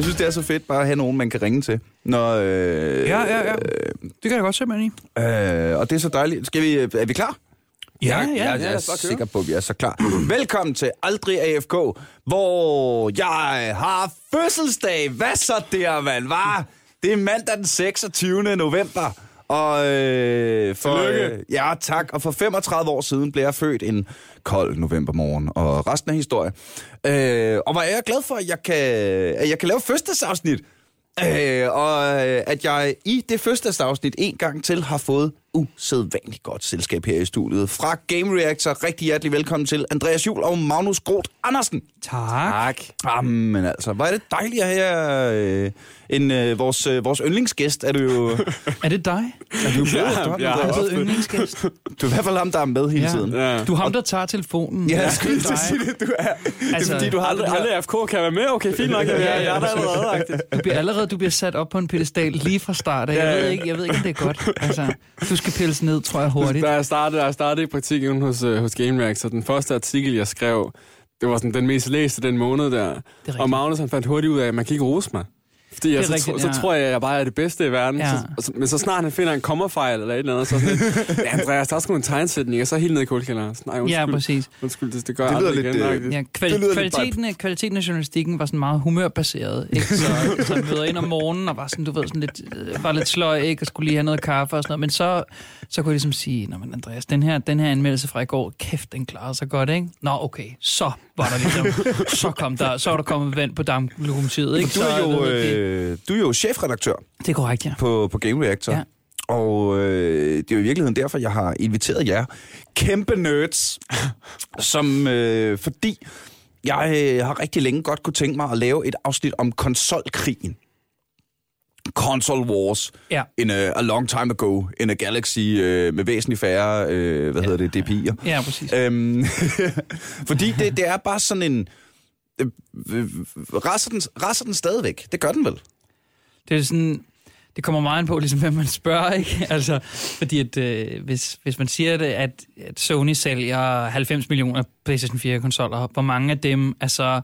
Jeg synes, det er så fedt bare at have nogen, man kan ringe til. Når, øh, Ja, ja, ja. Det kan jeg godt se, man i. Øh, og det er så dejligt. Skal vi, er vi klar? Ja, ja, jeg, ja, jeg lad er sikker på, at vi er så klar. Velkommen til Aldrig AFK, hvor jeg har fødselsdag. Hvad så der, mand? Var? Det er mandag den 26. november. Og øh, for, øh, ja, tak. Og for 35 år siden blev jeg født en kold novembermorgen. Og resten af historien. Øh, og hvor er jeg glad for, at jeg kan, at jeg kan lave fødselsdagsafsnit. Øh, og øh, at jeg i det første afsnit en gang til har fået usædvanligt godt selskab her i studiet. Fra Game Reactor, rigtig hjertelig velkommen til Andreas Jul og Magnus Groth Andersen. Tak. Jamen altså, hvor er det dejligt at have øh, en, øh, vores, øh, vores yndlingsgæst. Er du jo Er det dig? er du ja. Er Andreas? du blevet yndlingsgæst? Du er i hvert fald ham, der er med hele Ja. tiden. Ja. Du er ham, der tager telefonen. Ja, er jeg skulle dig. til at sige det. Du er, altså, det Altså, er fordi, du har Aldrig, aldrig AFK kan være med? Okay, fint nok. Jeg, jeg, jeg er der allerede. Du bliver allerede du bliver sat op på en pedestal lige fra start af. Jeg Ja, ja. ved ikke, jeg ved ikke om det er godt. Altså, du skal pilles ned, tror jeg, hurtigt. Da jeg startede, da jeg startede i praktik inde hos, uh, hos Game Reactor, den første artikel, jeg skrev, det var sådan den mest læste den måned der. Og Magnus han fandt hurtigt ud af, at man kan ikke rose mig. Fordi jeg, Det er så, rigtigt, så, ja. tror jeg, at jeg bare er det bedste i verden. Ja. Så, så, men så snart han finder en kommerfejl eller et eller andet, så er sådan lidt, ja, Andreas, der er sgu en tegnsætning, og så helt ned i kuldkælderen. Så, Nej, undskyld. Ja, præcis. Undskyld, det, det gør Det lyder lidt, igen. øh. Ja, Det kval- lyder lidt kvaliteten, af, kvaliteten af journalistikken var sådan meget humørbaseret. Ikke? Så, så jeg møder ind om morgenen og var sådan, du ved, sådan lidt, øh, var lidt sløj, ikke? og skulle lige have noget kaffe og sådan noget. Men så, så kunne jeg ligesom sige, Nå, men Andreas, den her, den her anmeldelse fra i går, kæft, den klarede sig godt, ikke? Nå, okay, så var der ligesom, så, kom der, så var der kommet vand på damplokomotivet, ikke? Du er, Så, jo, det, øh, du er jo chefredaktør det er korrekt, ja. på, på Game Reactor. Ja. Og øh, det er jo i virkeligheden derfor, jeg har inviteret jer, kæmpe nerds, som øh, fordi jeg øh, har rigtig længe godt kunne tænke mig at lave et afsnit om konsolkrigen. Console Wars Ja. in a, a long time ago in a galaxy øh, med væsentligt færre, øh, hvad hedder det, DPI'er. Ja, præcis. Øhm, fordi det, det er bare sådan en... Øh, øh, øh, rasser, den, rasser den stadigvæk? Det gør den vel? Det er sådan, det kommer meget an på, ligesom, hvem man spørger, ikke? Altså, fordi at, øh, hvis, hvis man siger det, at, at Sony sælger 90 millioner PlayStation 4-konsoller, hvor mange af dem er så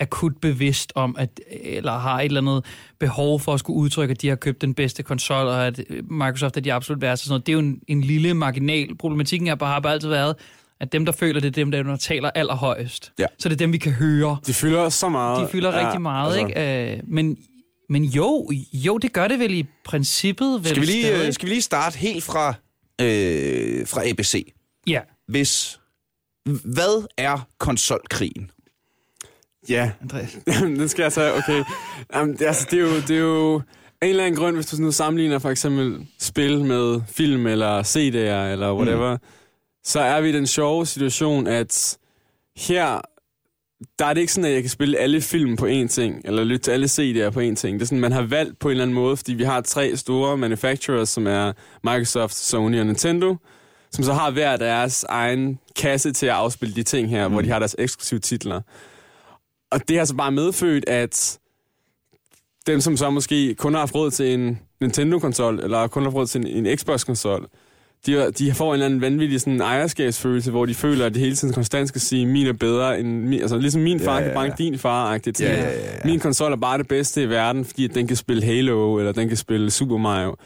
akut bevidst om, at, eller har et eller andet behov for at skulle udtrykke, at de har købt den bedste konsol, og at øh, Microsoft er de absolut værste. Sådan noget. Det er jo en, en lille marginal. Problematikken er bare, har bare altid været, at dem, der føler det, er dem, der, der taler allerhøjest. Ja. Så det er dem, vi kan høre. De fylder så meget. De fylder ja, rigtig meget, altså. ikke? Øh, men, men jo, jo, det gør det vel i princippet. Vel Skal vi lige, stadig. øh, skal vi lige starte helt fra, øh, fra ABC? Ja, Hvis... Hvad er konsolkrigen? Ja, Andreas. den skal jeg tage, okay. Um, det, altså, det, er jo, det er jo en eller anden grund, hvis du nu sammenligner for eksempel spil med film eller CD'er eller whatever, mm. Så er vi i den sjove situation, at her, der er det ikke sådan, at jeg kan spille alle film på én ting, eller lytte til alle CD'er på én ting. Det er sådan, man har valgt på en eller anden måde, fordi vi har tre store manufacturers, som er Microsoft, Sony og Nintendo, som så har hver deres egen kasse til at afspille de ting her, mm. hvor de har deres eksklusive titler. Og det har så bare medfødt, at dem, som så måske kun har haft råd til en Nintendo-konsol, eller kun har haft råd til en, en Xbox-konsol, de, de får en eller anden vanvittig sådan, ejerskabsfølelse, hvor de føler, at de hele tiden konstant skal sige, min er bedre end min. Altså ligesom min far Ja, ja, ja, kan banke din far-agtigt. Ja, ja, ja, ja. Min konsol er bare det bedste i verden, fordi den kan spille Halo, eller den kan spille Super Mario.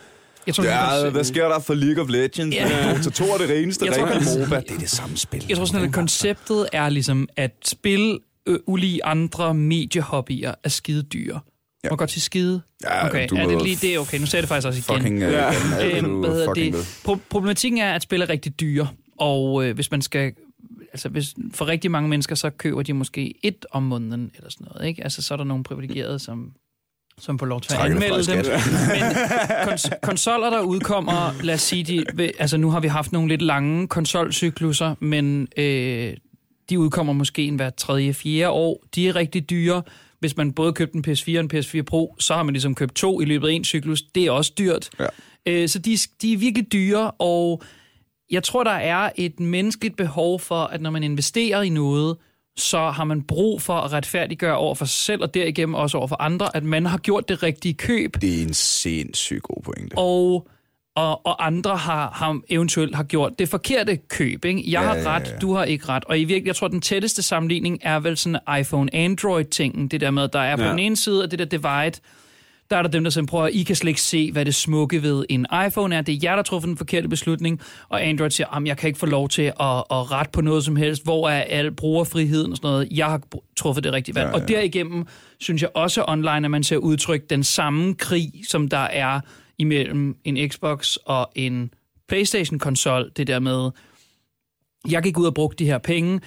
Jeg tror, Ja, sådan, hvad sker der for League of Legends? Ja. Ja. Dota 2 er det reneste Jeg tror, rigtige det- MOBA. Det er det samme spil. jeg tror sådan, at konceptet er ligesom, at spil øh, ulige andre mediehobbyer er skide dyre. Ja. Ja. Må godt til skide? Ja, okay, du er må det lige det? Okay, nu sagde jeg det faktisk også igen. Fucking... Øh, Ja. ja. Øhm, du hvad hedder fucking det? Pro- problematikken er, at spil er rigtig dyre, og øh, hvis man skal... Altså, hvis, for rigtig mange mennesker, så køber de måske et om måneden, eller sådan noget, ikke? Altså, så er der nogle privilegerede, som, som får lov til at anmelde dem. Men kons- konsoller, der udkommer, lad os sige, de, altså nu har vi haft nogle lidt lange konsolcykluser, men øh, de udkommer måske en hver tredje, fjerde år. De er rigtig dyre. Hvis man både købte en PS4 og en PS4 Pro, så har man ligesom købt to i løbet af en cyklus. Det er også dyrt. Ja. Øh, så de, er- de er virkelig dyre, og jeg tror, der er et menneskeligt behov for, at når man investerer i noget, så har man brug for at retfærdiggøre over for sig selv, og derigennem også over for andre, at man har gjort det rigtige køb. Det er en sindssygt god pointe. Og og, og andre har, har eventuelt har gjort det forkerte køb. Ikke? Jeg Ja, har ja, ja, ret, ja. du har ikke ret. Og i virkeligheden, jeg tror, den tætteste sammenligning er vel sådan iPhone-Android-tingen. Det der med, at der er på Ja. den ene side, og det der divide, der er der dem, der simpelthen prøver, I kan slet ikke se, hvad det smukke ved en iPhone er. Det er jer, der truffet den forkerte beslutning, og Android siger, at jeg kan ikke få lov til at, at rette på noget som helst. Hvor er al brugerfriheden og sådan noget? Jeg har truffet det rigtige valg. Ja, Ja, ja. ja. Og derigennem synes jeg også online, at man ser udtrykt den samme krig, som der er imellem en Xbox og en PlayStation-konsol. Det der med, jeg gik ud og brugte de her penge.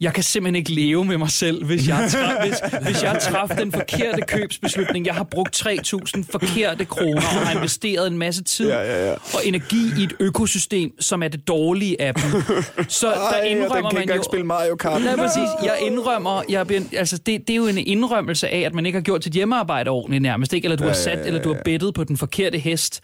Jeg kan simpelthen ikke leve med mig selv, hvis jeg, træf, hvis, hvis jeg træffet den forkerte købsbeslutning. Jeg har brugt 3.000 forkerte kroner og har investeret en masse tid Ja, ja, ja. og energi i et økosystem, som er det dårlige af dem. Så der Ej, den indrømmer kan man jo... spille Mario Kart. Nej, præcis. Jeg indrømmer, jeg bliver, altså det, det er jo en indrømmelse af, at man ikke har gjort sit hjemmearbejde ordentligt nærmest, ikke? Eller du har Ja, ja, sat, ja, eller du har bettet på den forkerte hest.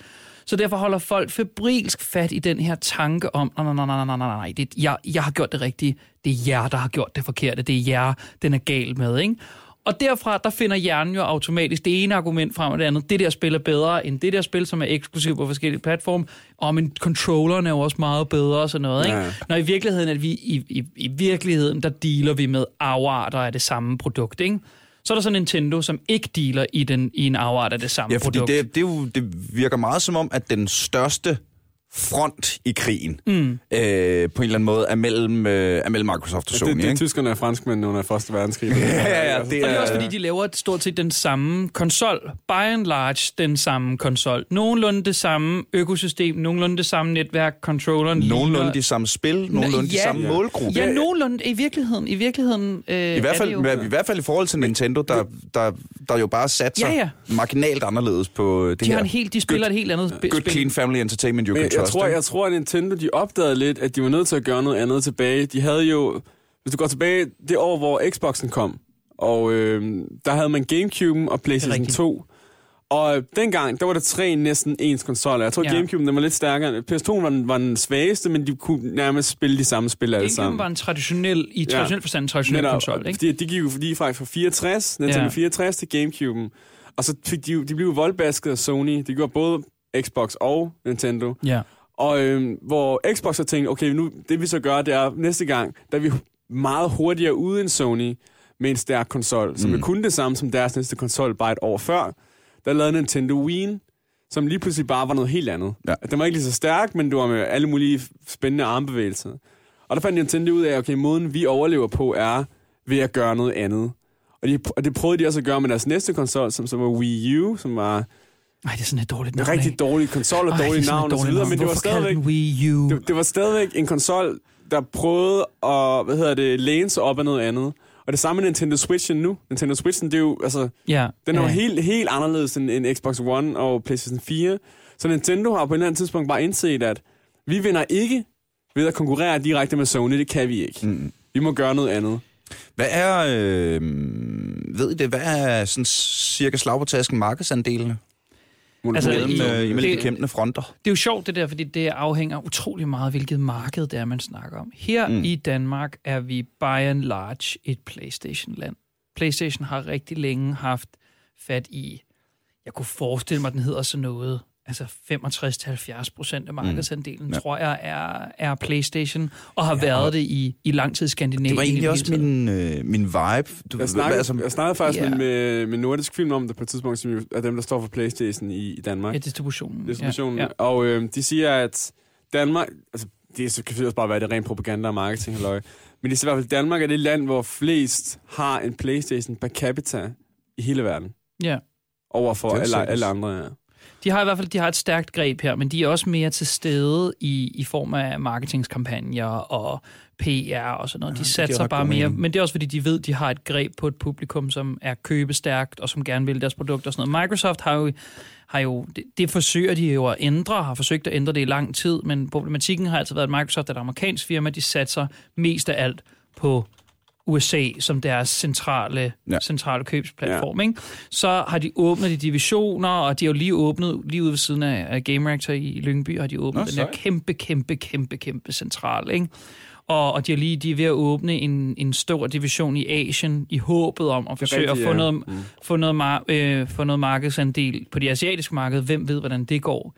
Så derfor holder folk febrilsk fat i den her tanke om, nej, nej, nej, nej, nej, nej, nej, det, jeg, jeg har gjort det rigtige. Det er jer, der har gjort det forkerte. Det er jer, den er gal med, ikke? Og derfra, der finder hjernen jo automatisk det ene argument frem og det andet. Det der spil er bedre end det der spil, som er eksklusivt på forskellige platforme. Og men controlleren er jo også meget bedre og sådan noget. Ikke? Ja. Når i virkeligheden, at vi i, i, i virkeligheden, der dealer vi med afarter af det samme produkt. Ikke? Så er der så Nintendo, som ikke dealer i, den, i en afart af det samme Ja, fordi produkt. det, det, jo, det virker meget som om, at den største front i krigen, mm. øh, på en eller anden måde, er mellem, øh, er mellem Microsoft og Sony. det, det er ikke? tyskerne og franskmændene under Første Verdenskrig. ja, ja, det Og det er er, også fordi, de laver stort set den samme konsol. By and large den samme konsol. Nogenlunde det samme økosystem, nogenlunde det samme netværk, controlleren nogenlunde ligner- de samme spil, nogenlunde de ja. samme målgruppe. Ja, nogenlunde i virkeligheden. I virkeligheden øh, I hvert, fald, er det jo... I hvert fald i forhold til Nintendo, der, der, der jo bare sat sig Ja, ja. marginalt anderledes på det De, her. har en helt, de spiller good, et helt andet sp- Good spil. clean family entertainment, you Men trust. tror, jeg tror, at Nintendo de opdagede lidt, at de var nødt til at gøre noget andet tilbage. De havde jo, hvis du går tilbage det år, hvor Xboxen kom, og øh, der havde man Gamecube og PlayStation rigtigt. 2. Og øh, dengang, der var der tre næsten ens konsoller. Jeg tror, Ja. ja. Gamecube den var lidt stærkere. PS2 var den, var den svageste, men de kunne nærmest spille de samme spil alle Gamecube sammen. var en traditionel, i traditionel forstand en traditionel Netop, konsol, ikke? De, de gik jo lige fra, fra 64, Nintendo Ja. ja. 64 til Gamecube. Og så fik de, de blev voldbasket af Sony. De gjorde både Xbox og Nintendo. Ja. Og øh, hvor Xbox har tænkt, okay, nu, det vi så gør, det er næste gang, der er vi meget hurtigere ude end Sony med en stærk konsol, som Mm. er kun det samme som deres næste konsol, bare et år før. Der lavede Nintendo Wii, som lige pludselig bare var noget helt andet. Ja. Den var ikke lige så stærk, men det var med alle mulige spændende armbevægelser. Og der fandt Nintendo ud af, okay, måden vi overlever på er ved at gøre noget andet. Og, de, og det prøvede de også at gøre med deres næste konsol, som så var Wii U, som var Ej, det er sådan et dårligt navn. rigtig ikke? dårlig konsol og Ej, det er dårlig sådan et navn og så dårligt videre, men det var stadigvæk Wii U. det, det var stadigvæk en konsol, der prøvede at, hvad hedder det, læne sig op af noget andet. Og det samme med Nintendo Switchen nu. Nintendo Switchen, det er jo, altså, Ja. den er jo ja. helt, helt anderledes end, end Xbox One og PlayStation 4. Så Nintendo har på et eller andet tidspunkt bare indset, at vi vinder ikke ved at konkurrere direkte med Sony. Det kan vi ikke. Mm. Vi må gøre noget andet. Hvad er, øh, ved I det, hvad er sådan cirka slag på tasken markedsandelene Altså, mellem, i- øh, imellem det- de kæmpende fronter? Det er jo sjovt det der, fordi det afhænger utrolig meget, hvilket marked det er, man snakker om. Her mm. i Danmark er vi by and large et PlayStation-land. PlayStation har rigtig længe haft fat i, jeg kunne forestille mig, den hedder sådan noget, altså 65-70 procent af markedsandelen, Ja. mm. tror jeg, er, er PlayStation, og har ja, været det i, i lang tid i Skandinavien. Det var egentlig det også min, øh, min vibe. Du, Jeg snakkede, altså, jeg snakkede faktisk Ja. med, med, Nordisk Film om det på et tidspunkt, som jo er dem, der står for PlayStation i, i Danmark. Ja, distributionen. distributionen. Ja, Ja. Og øh, de siger, at Danmark... Altså, det er så kan det også bare være det ren propaganda og marketing, halløj. Men de siger i hvert fald, at Danmark er det land, hvor flest har en Playstation per capita i hele verden. ja. Overfor Det er alle, alle andre, ja. De har i hvert fald de har et stærkt greb her, men de er også mere til stede i, i form af marketingskampagner og PR og sådan noget. Ja, De det satser bare mere, men det er også fordi, de ved, de har et greb på et publikum, som er købestærkt og som gerne vil deres produkter og sådan noget. Microsoft har jo, har jo det, det forsøger de jo at ændre, har forsøgt at ændre det i lang tid, men problematikken har altså været, at Microsoft er et amerikansk firma, de satser mest af alt på USA som deres centrale, Ja. centrale købsplatform. Ja. Ikke? Så har de åbnet de divisioner, og de har jo lige åbnet, lige ude ved siden af, Game Reactor i Lyngby, har de åbnet Nå, den her kæmpe, kæmpe, kæmpe, kæmpe central. Ikke? Og, og de er lige de er ved at åbne en, en stor division i Asien i håbet om at forsøge rigtigt, at få ja. noget, Mm. få, noget mar- øh, få noget markedsandel på det asiatiske marked. Hvem ved, hvordan det går?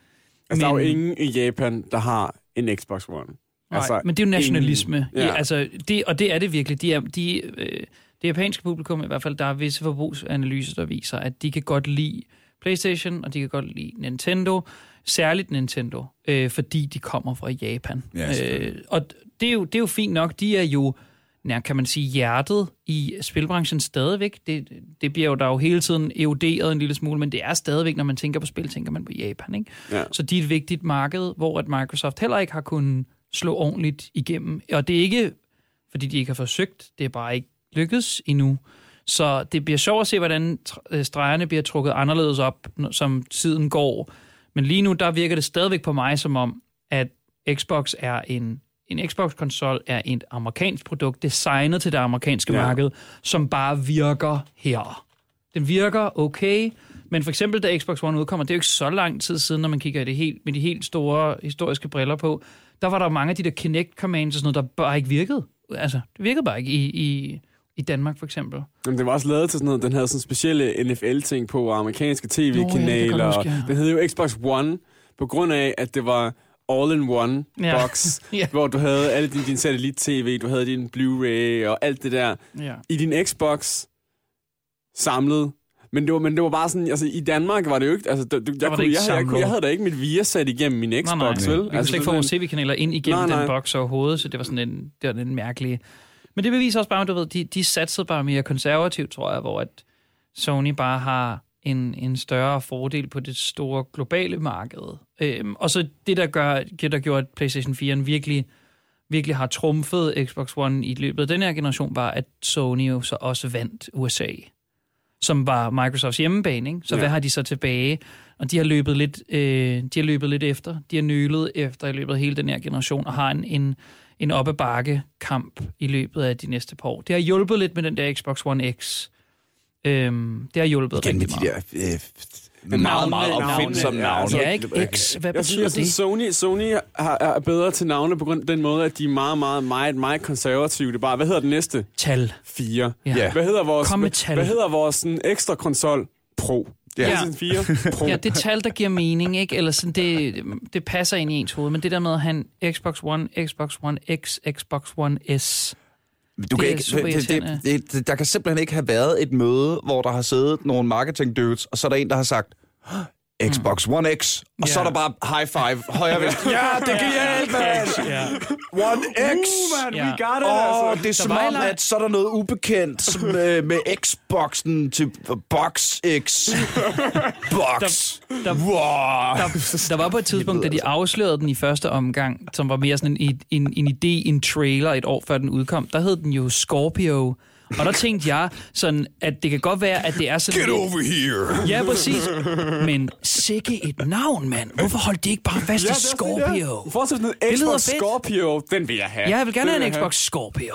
Altså, der er jo Men- ingen i Japan, der har en Xbox One. Nej, Altså, men det er jo nationalisme. ingen. Ja. Ja. altså, det, og det er det virkelig. De er, de, øh, det japanske publikum i hvert fald, der er visse forbrugsanalyser, der viser, at de kan godt lide PlayStation, og de kan godt lide Nintendo, særligt Nintendo, øh, fordi de kommer fra Japan. Ja, øh, og det er, jo, det er jo fint nok. De er jo, nær, kan man sige, hjertet i spilbranchen stadigvæk. Det, det bliver jo der er jo hele tiden eroderet en lille smule, men det er stadigvæk, når man tænker på spil, tænker man på Japan. Ikke? Ja. Så de er et vigtigt marked, hvor at Microsoft heller ikke har kunnet slå ordentligt igennem. Og det er ikke, fordi de ikke har forsøgt, det er bare ikke lykkedes endnu. Så det bliver sjovt at se, hvordan øh, stregerne bliver trukket anderledes op, som tiden går. Men lige nu, der virker det stadigvæk på mig som om, at Xbox er en en Xbox-konsol er et amerikansk produkt, designet til det amerikanske. Ja. marked, som bare virker her. Den virker okay, men for eksempel da Xbox One udkommer, det er jo ikke så lang tid siden, når man kigger i det helt, med de helt store historiske briller på, der var der mange af de der Kinect commands og sådan noget, der bare ikke virkede. Altså, det virkede bare ikke i, i, i Danmark for eksempel. Jamen, det var også lavet til sådan noget, den havde sådan specielle NFL-ting på, amerikanske ja, tv-kanaler. huske, ja. Den hed jo Xbox One, på grund af, at det var all-in-one Ja. box, Ja. hvor du havde alle din, din satellit-tv, du havde din Blu-ray og alt det der Ja. i din Xbox samlet. Men det, var, men det var bare sådan, altså i Danmark var det jo ikke, altså du, jeg, det kunne, ikke jeg, jeg, jeg, jeg havde da ikke mit Viasat igennem min Xbox, nej, nej. vel? Vi kunne slet ikke få det- vores tv-kanaler ind igennem Nej, nej, den boks overhovedet, så det var sådan en, det var en mærkelig... Men det beviser også bare, at du ved, de, de satsede bare mere konservativt, tror jeg, hvor at Sony bare har en, en større fordel på det store globale marked. Øhm, og så det, der, gør, det, der gjorde, at PlayStation 4 virkelig, virkelig har trumfet Xbox One i løbet af den her generation, var, at Sony jo så også vandt USA som var Microsofts hjemmebane. Ikke? Så ja. Hvad har de så tilbage? Og de har løbet lidt, øh, de har løbet lidt efter. De har nølet efter i løbet af hele den her generation, og har en, en, en op bakke kamp i løbet af de næste par år. Det har hjulpet lidt med den der Xbox One X. Øhm, det har hjulpet Igen med rigtig de meget. der øh, meget, meget Navnene, opfindsomme ja, navne. altså, Ja, ikke X. Hvad Jeg betyder jeg synes det? Sony, Sony har, er bedre til navne på grund af den måde, at de er meget, meget, meget, meget konservative. Det er bare, hvad hedder den næste? Tal. Fire. Ja. Ja. Hvad hedder vores, Kom med hvad, tal. hvad hedder vores sådan, ekstra konsol? Pro. Ja. PlayStation 4 Pro. Ja, det er tal, der giver mening, ikke? Eller sådan, det, det passer ind i ens hoved. Men det der med at have en Xbox One, Xbox One X, Xbox One S... Du Det kan ikke, det, det, det, der kan simpelthen ikke have været et møde, hvor der har siddet nogle marketing dudes, og så er der en, der har sagt, Xbox One X, og så er der bare high five, højre venstre. ja, det er genialt, mand! Ja. One X! Uh, man, Ja. we got it, Åh, altså. det er som om, at så er der noget ubekendt som, øh, med Xboxen til Box X. Box. Der- wow. der, der var på et tidspunkt, da de afslørede den i første omgang, som var mere sådan en, en, en idé, en trailer et år før den udkom, der hed den jo Scorpio. Og der tænkte jeg sådan, at det kan godt være, at det er sådan Get lidt... over here. Ja, præcis. Men sikke et navn, mand. Hvorfor holdt de ikke bare fast Ja, i det Scorpio? Ja. Fortsæt sådan en Det lyder Xbox. Scorpio, den vil jeg have. Ja, jeg vil gerne have en Xbox Scorpio.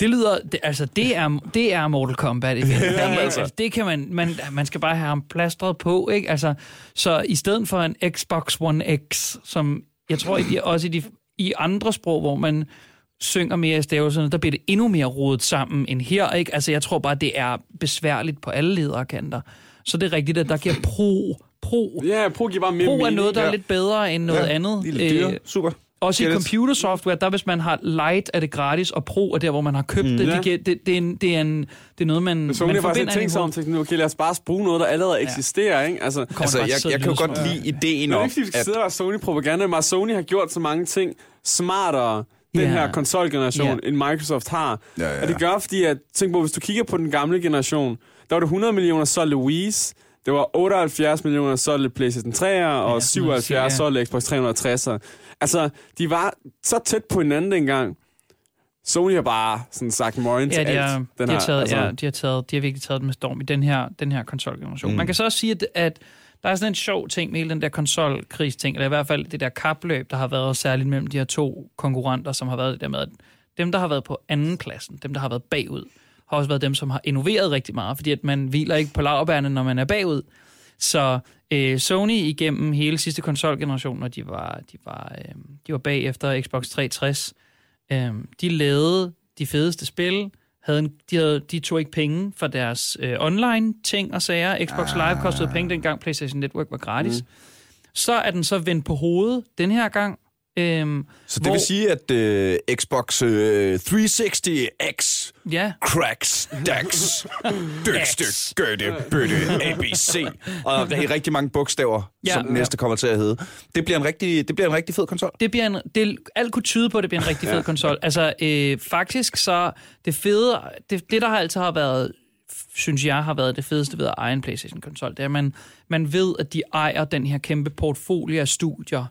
Det lyder, det, altså det er, det er Mortal Kombat igen. ja, altså. altså. Det kan man, man, man skal bare have ham plastret på, ikke? Altså, så i stedet for en Xbox One X, som jeg tror i også i, de, i andre sprog, hvor man synger mere i stavelserne, der bliver det endnu mere rodet sammen end her, ikke? Altså jeg tror bare, det er besværligt på alle lederkanter. Så det er rigtigt, at der giver pro, pro. Ja, Pro giver bare mere Pro er noget, der er ja. lidt bedre end noget andet. Lille dyr. Øh, Super. også i Get it. computersoftware, der hvis man har light, er det gratis, og pro er der, hvor man har købt mm, det. Ja. Det, det, det, er en, det, er en, det er noget, man, Sony man forbinder tænkt sig om, ind i tænkt, okay, lad os bare bruge noget, der allerede eksisterer, ikke? Altså, Altså, jeg, sød jeg kan jo godt lide ideen det er om, ikke, fordi vi skal at sidde og Sony-propaganda, men Sony har gjort så mange ting smartere den Ja. her konsolgeneration, Ja. end Microsoft har. Ja, ja, Og det gør, fordi at, tænk på, hvis du kigger på den gamle generation, der var det 100 millioner solgte Wii's, det var 78 millioner solgte PlayStation 3'er, og Ja, 77 cirka. solgte Xbox 360'er. Altså, de var så tæt på hinanden dengang. Sony har bare sådan sagt morgen til Ja, de har, alt. de, har taget, altså, ja, de, har taget, de har virkelig taget det med storm i den her, den her konsolgeneration. Mm. Man kan så også sige, at, at der er sådan en sjov ting med hele den der konsolkrigsting, eller i hvert fald det der kapløb, der har været særligt mellem de her to konkurrenter, som har været det der med, at dem, der har været på anden pladsen, dem, der har været bagud, har også været dem, som har innoveret rigtig meget, fordi at man hviler ikke på lavbærne, når man er bagud. Så øh, Sony igennem hele sidste konsolgeneration, når de var, de var, øh, de var bag efter Xbox 360, øh, de lavede de fedeste spil, havde en, de, havde, de tog ikke penge for deres øh, online ting og sager. Xbox Live kostede penge dengang, PlayStation Network var gratis. Mm. Så er den så vendt på hovedet den her gang. Øhm, Så det vil sige, at øh, Xbox øh, 360 X Ja, cracks, dax, dyk, styk, gøtte, bøtte, ABC, og ri- rigtig mange bogstaver, Ja. ja, som den næste kommer til at hedde. Det bliver en rigtig, det bliver en rigtig fed konsol. det bliver en, det, alt kunne tyde på, at det bliver en rigtig fed konsol. Altså, øh, faktisk så, det fede, det, det der har altid har været, synes jeg, har været det fedeste ved at eje en PlayStation-konsol, det er, at man, man ved, at de ejer den her kæmpe portfolio af studier,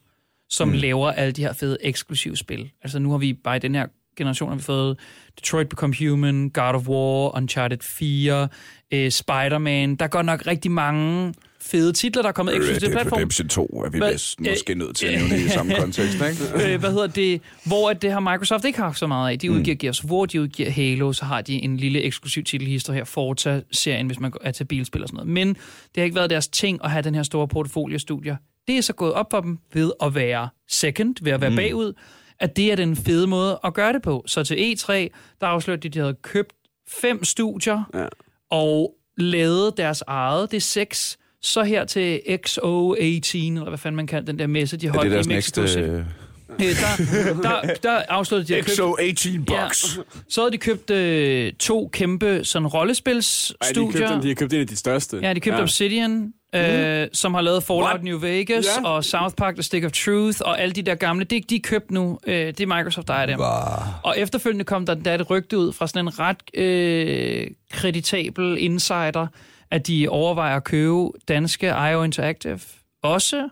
som mm. laver alle de her fede eksklusive spil. Altså, nu har vi bare i den her generation har vi fået Detroit Become Human, God of War, Uncharted 4, øh, Spider-Man. Der er godt nok rigtig mange fede titler, der er kommet eksklusivt til platformen. Redemption 2 er vi Hvad- vist måske nødt til at nævne i samme kontekst, ikke? øh, hvad hedder det, hvor at det har Microsoft ikke haft så meget af. De udgiver mm. Gears of War, de udgiver Halo, så har de en lille eksklusiv titelhistorie her, Forza-serien, hvis man er til bilspil og sådan noget. Men det har ikke været deres ting at have den her store portfolio-studier. Det er så gået op for dem ved at være second, ved at være mm. bagud, at det er den fede måde at gøre det på. Så til E3, der afslørte de, at de havde købt fem studier, Ja. og lavet deres eget. Det er seks. Så her til XO18, eller hvad fanden man kalder den der messe, de holdt det deres i Mexico næste City. øh, der, der, der afslørede de, at de havde købt, XO18 box? Ja. så havde de købt øh, to kæmpe sådan de, rollespilsstudier. købt, de har købt en af de største. Ja, de købte ja. Obsidian, øh, som har lavet Fallout What? New Vegas, Ja. og South Park The Stick of Truth, og alle de der gamle. Det de er købt nu. Øh, det er Microsoft, der er dem. Og efterfølgende kom der, der er et rygte ud fra sådan en ret øh, kreditabel insider, at de overvejer at købe danske IO Interactive også.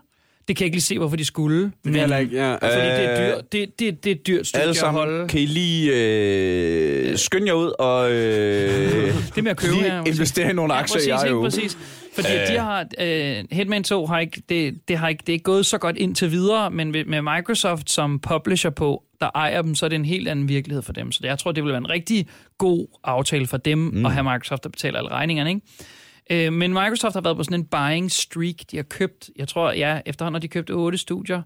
Det kan jeg ikke lige se, hvorfor de skulle. Det men, heller ikke, ja. fordi det er, Øh, dyrt, det, det, det er dyrt studie Alle at sammen, holde. kan I lige øh, skynde jer ud og øh, Det med at købe lige præcis. investere i nogle Ja, aktier præcis, i ikke? IO? præcis. Fordi øh. de har, øh, Hitman 2 har ikke, det, det, har ikke, det er ikke gået så godt indtil videre, men med, med Microsoft som publisher på, der ejer dem, så er det en helt anden virkelighed for dem. Så det, jeg tror, det vil være en rigtig god aftale for dem mm. at have Microsoft, der betaler alle regningerne. Ikke? Øh, men Microsoft har været på sådan en buying streak. De har købt, jeg tror, ja, efterhånden har de købt otte studier.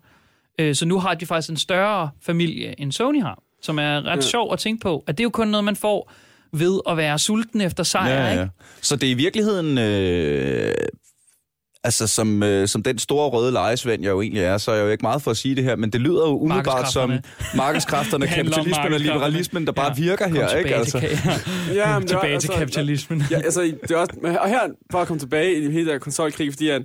Øh, så nu har de faktisk en større familie, end Sony har, som er ret ja. sjov at tænke på. At det er jo kun noget, man får ved at være sulten efter sejr, Ja, ikke? ja. Så det er i virkeligheden... Øh, altså, som, øh, som den store røde lejesvend, jeg jo egentlig er, så er jeg jo ikke meget for at sige det her, men det lyder jo umiddelbart som Markedskræfterne. kapitalismen og liberalismen, der bare Ja. virker Kom her, tilbage ikke? Altså. Til, ja men var- tilbage til kapitalismen. Ja, altså, det er også, og her, for at komme tilbage i hele der konsolkrig, fordi at,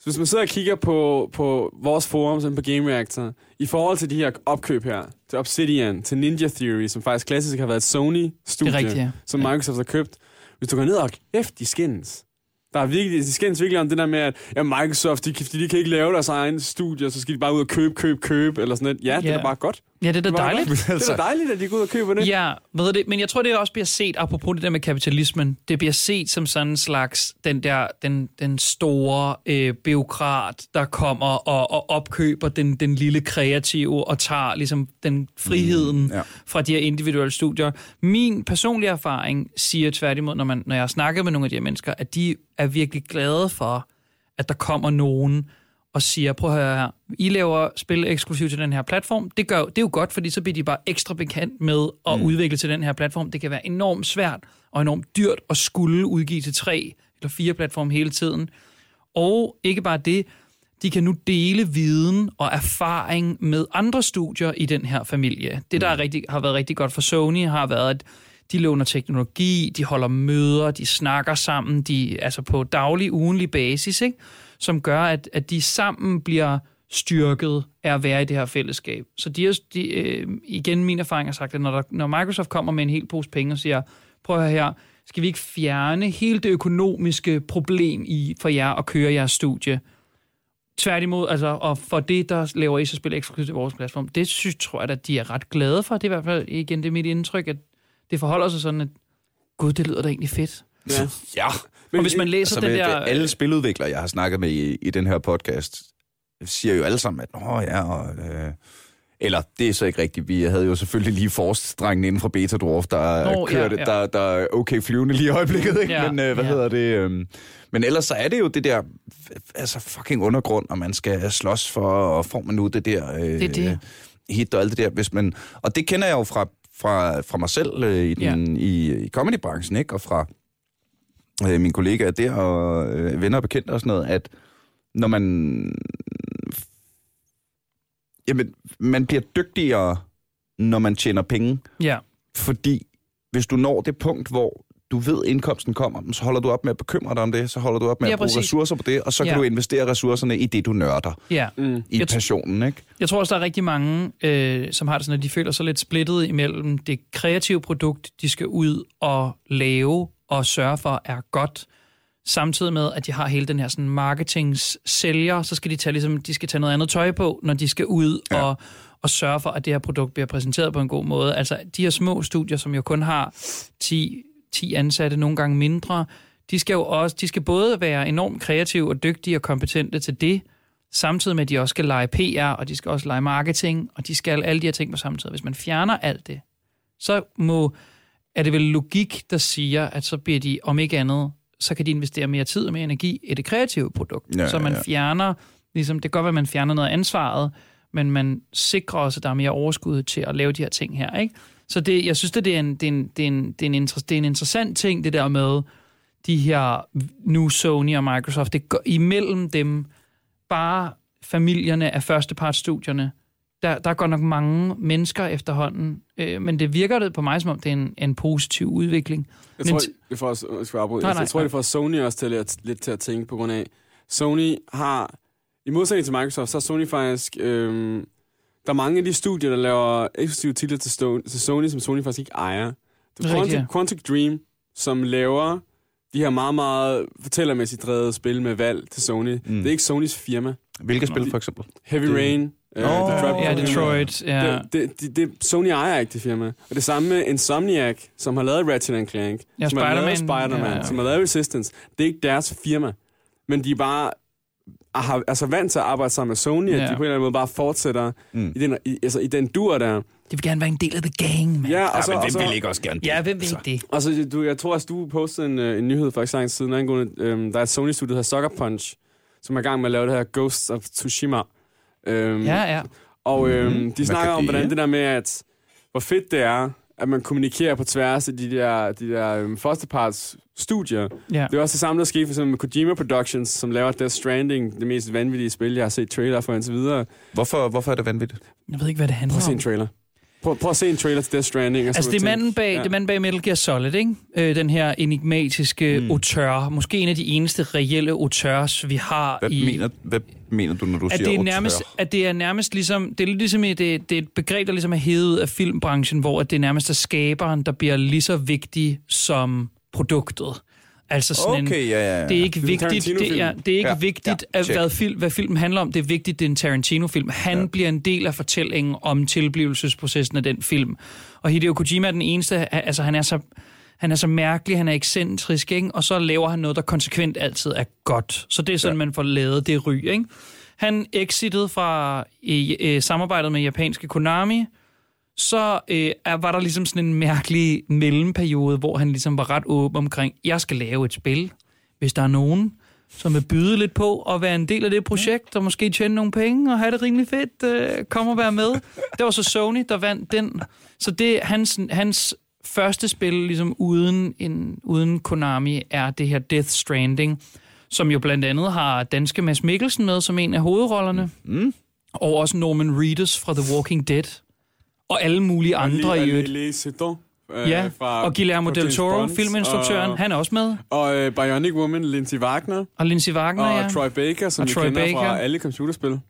så hvis man sidder og kigger på, på vores forum, som på Game Reactor, i forhold til de her opkøb her, til Obsidian, til Ninja Theory, som faktisk klassisk har været et Sony-studie, rigtigt, ja. som Microsoft har købt. Hvis du går ned og kæft, de skændes. Der er virkelig, de skændes virkelig om det der med, at ja, Microsoft, de, kan- de kan ikke lave deres egen studier, så skal de bare ud og købe, købe, købe, eller sådan noget. Ja, det er da bare godt. Ja, det er da dejligt. godt. Det er da dejligt, at de går ud og køber det. Ja, ved det, men jeg tror, det også bliver set, apropos det der med kapitalismen, det bliver set som sådan en slags, den der, den, den store øh, biokrat, der kommer og, og opkøber den, den lille kreative og tager ligesom den friheden mm, ja. fra de her individuelle studier. Min personlige erfaring siger tværtimod, når, man, når jeg har snakket med nogle af de her mennesker, at de er virkelig glade for, at der kommer nogen og siger, prøv at høre her, I laver spil eksklusivt til den her platform. Det, gør, det er jo godt, fordi så bliver de bare ekstra bekendt med at mm. udvikle til den her platform. Det kan være enormt svært og enormt dyrt at skulle udgive til tre eller fire platforme hele tiden. Og ikke bare det, de kan nu dele viden og erfaring med andre studier i den her familie. Det, der er rigtig, har været rigtig godt for Sony, har været, at de låner teknologi, de holder møder, de snakker sammen, de altså på daglig, ugenlig basis, ikke? Som gør, at, at de sammen bliver styrket af at være i det her fællesskab. Så de, er, de øh, igen min erfaring har sagt, at når, der, når Microsoft kommer med en hel pose penge og siger, prøv at høre her, skal vi ikke fjerne hele det økonomiske problem i for jer at køre jeres studie? Tværtimod, altså, og for det, der laver I så spil eksklusivt til vores platform, det synes, tror jeg, at de er ret glade for. Det er i hvert fald, igen, det er mit indtryk, at det forholder sig sådan, at gud, det lyder da egentlig fedt. Ja. Ja. Men og hvis man læser Altså, den der... alle spiludviklere, jeg har snakket med i, i den her podcast, siger jo alle sammen, at Nå, ja, og, øh, eller det er så ikke rigtigt. Vi havde jo selvfølgelig lige forstrengen inden fra Beta Dwarf, der, Nå, Nå, ja, kørte, ja. Der, der er okay flyvende lige i øjeblikket, ikke? Ja, Men øh, hvad ja. hedder det? Øh, men ellers så er det jo det der altså fucking undergrund, og man skal slås for, og får man nu det der øh, Det det. hit og alt det der. Hvis man, og det kender jeg jo fra, fra, fra mig selv øh, i, den, i, i comedybranchen, ikke? Og fra øh, mine kollegaer der, og øh, venner og bekendte og sådan noget, at når man... Jamen, man bliver dygtigere, når man tjener penge. Ja. Fordi hvis du når det punkt, hvor du ved, indkomsten kommer, så holder du op med at bekymre dig om det, så holder du op med Ja, at bruge præcis. ressourcer på det, og så kan Ja. du investere ressourcerne i det, du nørder, Ja. Mm. i Jeg passionen, ikke? Jeg tror også, der er rigtig mange, øh, som har det sådan, at de føler sig lidt splittet imellem det kreative produkt, de skal ud og lave og sørge for er godt, samtidig med, at de har hele den her sådan marketings-sælger, så skal de tage, ligesom, de skal tage noget andet tøj på, når de skal ud ja. og, og sørge for, at det her produkt bliver præsenteret på en god måde. Altså, de her små studier, som jo kun har 10, 10 ansatte, nogle gange mindre, de skal jo også, de skal både være enormt kreative og dygtige og kompetente til det, samtidig med, at de også skal lege PR, og de skal også lege marketing, og de skal alle de her ting på samme tid. Hvis man fjerner alt det, så må, er det vel logik, der siger, at så bliver de, om ikke andet, så kan de investere mere tid og mere energi i det kreative produkt. Ja, så man ja. fjerner, ligesom, det kan godt være, at man fjerner noget af ansvaret, men man sikrer også, at der er mere overskud til at lave de her ting her. Ikke? Så det, jeg synes, det er, en, det, er en, det, er en, det, er en, inter- det er en interessant ting, det der med de her nu Sony og Microsoft. Det går imellem dem bare familierne af førstepartsstudierne. Der, der går nok mange mennesker efterhånden, øh, men det virker det på mig, som om det er en, en positiv udvikling. Jeg Men tror, det får os, jeg skal afbryde. Nej, Nej, nej, jeg tror, nej. det får Sony også til at, lidt til at tænke på grund af, Sony har, i modsætning til Microsoft, så har Sony faktisk, øhm, der er mange af de studier, der laver eksklusive titler til, Sto- til Sony, som Sony faktisk ikke ejer. Det er er. Quantic, Quantic Dream, som laver de her meget, meget fortællermæssigt drevet spil med valg til Sony. Mm. Det er ikke Sonys firma. Hvilke spil, for eksempel? Heavy Det- Rain, uh, Nå, Detroit, Ja, Oh. Detroit. Ja. det, det, det, det, Sony ejer ikke det firma. Og det samme med Insomniac, som har lavet Ratchet Clank, Ja, som har lavet Spider-Man. Spider-Man, Ja. som har lavet Resistance. Det er ikke deres firma. Men de er bare har, altså vant til at arbejde sammen med Sony, ja. Ja. at de på en eller anden måde bare fortsætter Mm. i, den, i, altså, i den dur der. De vil gerne være en del af the gang, man. Ja, Ja, og så, men og hvem så, vil ikke også gerne det? Ja, hvem vil Altså, ikke det? og så, du, jeg tror også, du postede en, øh, en nyhed for ikke så lang tid siden angående, øhm, der er et Sony-studie, der hedder Sucker Punch, som er i gang med at lave det her Ghosts of Tsushima. Øhm, Ja, ja. Og øhm, Mhm. de snakker om, hvordan det der med, at hvor fedt det er, at man kommunikerer på tværs af de der, de der øhm, førsteparts studier. ja. Det er også det samme, der sker for eksempel med Kojima Productions, som laver Death Stranding, det mest vanvittige spil, jeg har set trailer for indtil videre. Hvorfor, hvorfor er det vanvittigt? Jeg ved ikke, hvad det handler Prøv at se om. en trailer. Prøv, prøv at se en trailer til Death Stranding. Og så Altså, det er manden bag, ja. det er manden bag Metal Gear Solid, ikke? Øh, den her enigmatiske Mm. mm. auteur. Måske en af de eneste reelle auteurs, vi har Hvad, i... mener, hvad mener du, når du at siger det, er auteur? nærmest, at det er nærmest ligesom, det er lidt ligesom et, det, det er et begreb, der ligesom er hævet af filmbranchen, hvor at det nærmest er skaberen, der bliver lige så vigtig som produktet. Altså sådan Okay, en, ja, ja, ja. det er ikke er vigtigt, det er, det er ikke Ja, vigtigt, ja, at, hvad, film, hvad filmen handler om. Det er vigtigt, det er en Tarantino-film. Han ja. bliver en del af fortællingen om tilblivelsesprocessen af den film. Og Hideo Kojima er den eneste, altså han er så, han er så mærkelig, han er ekscentrisk, ikke? og så laver han noget, der konsekvent altid er godt. Så det er sådan, Ja. man får lavet det ry. Ikke? Han exitede fra i, øh, samarbejdet med japanske Konami, så øh, er- var der ligesom sådan en mærkelig mellemperiode, hvor han ligesom var ret åben omkring, jeg skal lave et spil, hvis der er nogen, som vil byde lidt på at være en del af det projekt, og måske tjene nogle penge og have det rimelig fedt, øh, kom og være med. Det var så Sony, der vandt den. Så det hans, hans første spil, ligesom uden, en, uden Konami, er det her Death Stranding, som jo blandt andet har danske Mads Mikkelsen med som en af hovedrollerne, Mm. og også Norman Reedus fra The Walking Dead, og alle mulige andre i øvrigt. Øh, Ja, fra, og Guillermo del Toro, Bond, filminstruktøren, Og, han er også med. og øh, Bionic Woman, Lindsay Wagner. Og Lindsay Wagner, og ja. Troy Baker, som Og vi Troy kender Baker. fra alle computerspil.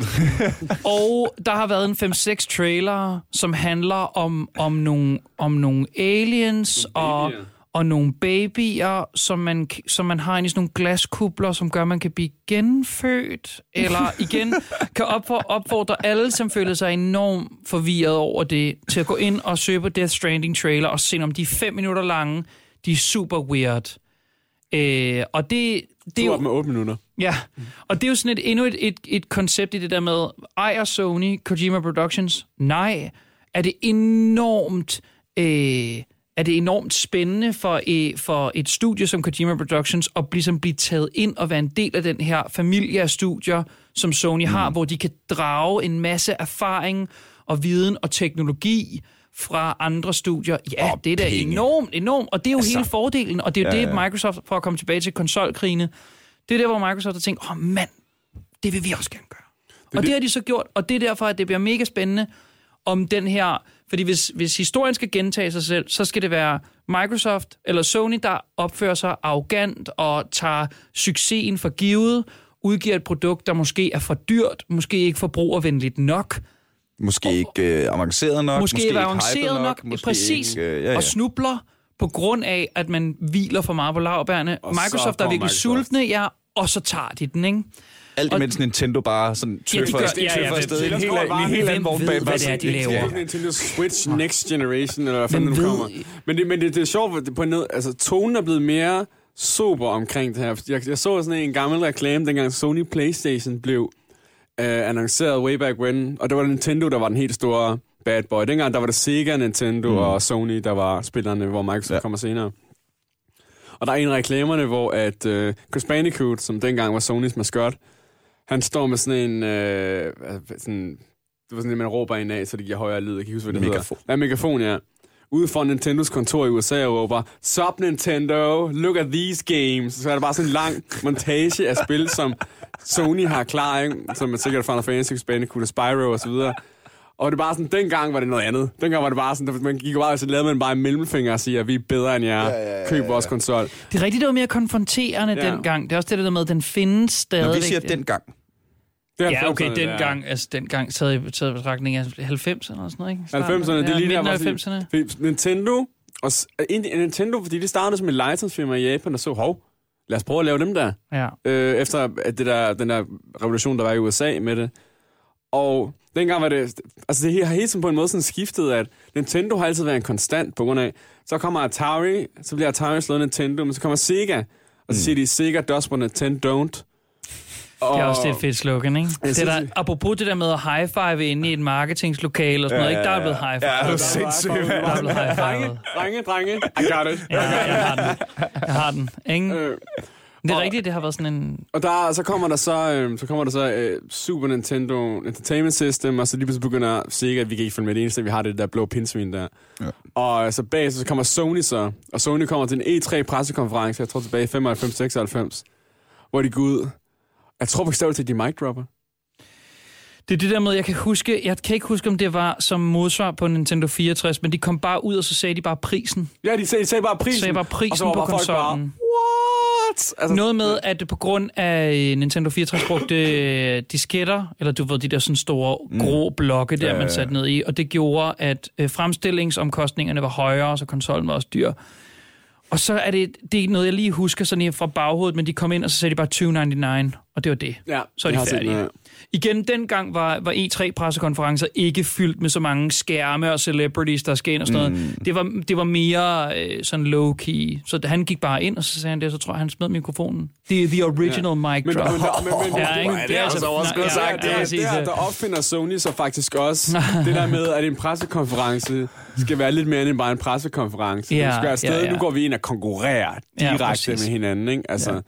Og der har været en 5-6 trailer, som handler om, om, nogle, om nogle aliens og, og nogle babyer, som man, som man har inde i sådan nogle glaskubler, som gør, at man kan blive genfødt. Eller igen, kan opfor, opfordre alle, som føler sig enormt forvirret over det, til at gå ind og søge på Death Stranding trailer og se, om de er fem minutter lange. De er super weird. Øh, og det, det er jo... er 8 minutter. Ja, og det er jo sådan et, endnu et, et, et koncept i det der med, ejer Sony Kojima Productions? Nej. Er det enormt... Øh, er det enormt spændende for, øh, for et studie som Kojima Productions at ligesom blive taget ind og være en del af den her familie af studier, som Sony mm. har, hvor de kan drage en masse erfaring og viden og teknologi fra andre studier. Ja, Og det er da penge. enormt, enormt. Og det er jo Altså, hele fordelen, og det er jo ja, det. Microsoft, for at komme tilbage til konsolkrigene, det er der, hvor Microsoft har tænkt, åh oh, mand, det vil vi også gerne gøre. Det, og det har de så gjort, og det er derfor, at det bliver mega spændende om den her... Fordi hvis, hvis historien skal gentage sig selv, så skal det være Microsoft eller Sony, der opfører sig arrogant og tager succesen for givet, udgiver et produkt, der måske er for dyrt, måske ikke forbrugervenligt nok, Måske ikke øh, avanceret nok. måske, måske ikke avanceret hypet nok, måske præcis, Ikke, øh, ja, ja. og snubler på grund af, at man hviler for meget på lavbærne. Og så Microsoft er virkelig Microsoft. sultne, ja, og så tager de den, ikke? Alt og- imens Nintendo bare sådan Ja, tøffer gør- afsted, ja, ja, tøffer det- jeg helt, anden- helt hvem anden vogn ved, bag hvad det er, de laver? Det er Nintendo Switch Next Generation, eller hvad Hvem fanden nu ved? kommer. Men det, men det, det er sjovt, at det på en måde, altså tonen er blevet mere sober omkring det her. Jeg, jeg så sådan en gammel reklame, dengang Sony Playstation blev øh, annonceret way back when, og det var Nintendo, der var den helt store bad boy. Dengang der var det Sega, Nintendo mm. og Sony, der var spillerne, hvor Microsoft Ja. kommer senere. Og der er en af reklamerne, hvor at øh, Chris Bandicoot, som dengang var Sonys maskot, han står med sådan en... Øh, sådan, det var sådan en, man råber en af, så det giver højere lyd. Jeg kan ikke huske, hvad det Megafon. hedder. Ja, megafon, ja. Ude for Nintendos kontor i USA og råber, Sup Nintendo, look at these games. Så er der bare sådan en lang montage af spil, som Sony har klar, ikke? som er sikkert Final Fantasy, Bandicoot og Spyro og så videre. Og det er bare sådan, dengang var det noget andet. Dengang var det bare sådan, man gik bare, så lavede man bare en mellemfinger og siger, vi er bedre end jer, Ja, ja, ja, køb vores konsol. Det er rigtigt, det var mere konfronterende Ja. dengang. Det er også det der med, at den findes stadigvæk. Når vi siger dengang, Det Ja, okay, 90'erne, dengang, altså dengang taget i, taget i betragtning af 90'erne eller sådan noget, ikke? Starten 90'erne, det ja, lige der, midten hvor af sådan- 90'erne. Fordi Nintendo, og egentlig Nintendo, fordi det startede som et licensfirma i Japan, og så, hov, lad os prøve at lave dem der. Ja. Øh, efter at det der, den der revolution, der var i USA med det. Og dengang var det, altså det har hele tiden på en måde sådan skiftet, at Nintendo har altid været en konstant på grund af, så kommer Atari, så bliver Atari slået af Nintendo, men så kommer Sega, og så siger de, Sega does what Nintendo don't. Og, Det er også det et fedt slogan, ikke? Det synes, der, det- apropos det der med at high-five inde i et marketingslokale og sådan noget, ikke? Der er blevet high-five. Ja, det er sindssygt. Der er blevet high-five. Drenge, drenge, drenge, I got it. Ja, jeg har den. Jeg har den. Ikke? Øh, Det er og- rigtigt, det har været sådan en... Og der, så kommer der så, øh, så kommer der så øh, Super Nintendo Entertainment System, og så lige pludselig begynder Sega, at vi kan ikke følge med det eneste, vi har det der blå pinsvin der. Ja. Og øh, så bag så kommer Sony så, og Sony kommer til en E3 pressekonference, jeg tror tilbage i 95-96, hvor de går ud. Jeg tror til, at de mic dropper. Det er det der med, jeg kan huske, jeg kan ikke huske, om det var som modsvar på Nintendo 64, men de kom bare ud, og så sagde de bare prisen. Ja, de sagde, de sagde bare prisen. Sagde bare og så prisen var på konsollen. What? Altså, Noget med, at på grund af øh, Nintendo 64 brugte øh, disketter, eller du ved, de der sådan store grå blokke der, Ja, ja, man ja. satte ned i, og det gjorde, at øh, fremstillingsomkostningerne var højere, så konsollen var også dyr. Og så er det, det er noget, jeg lige husker sådan lige fra baghovedet, men de kom ind, og så sagde de bare 299, og det var det. Ja, Så er de set færdige. den, ja. Igen, dengang var, var E3-pressekonferencer ikke fyldt med så mange skærme og celebrities, der skal ind og sådan noget. Det, var, det var mere øh, sådan low-key. Så da han gik bare ind, og så sagde han det, så tror jeg, han smed mikrofonen. Det er the original ja. mic Men, drop. men, men, men, Ja, ikke? det er altså også godt ja, sagt, det, ja, er, er, ja. der opfinder Sony så faktisk også det der med, at en pressekonference skal være lidt mere end bare en pressekonference. Ja, Ja, skal afsted, ja, ja, ja. ja. nu går vi ind og konkurrerer Ja, direkte præcis. med hinanden. Ikke? Altså, Ja.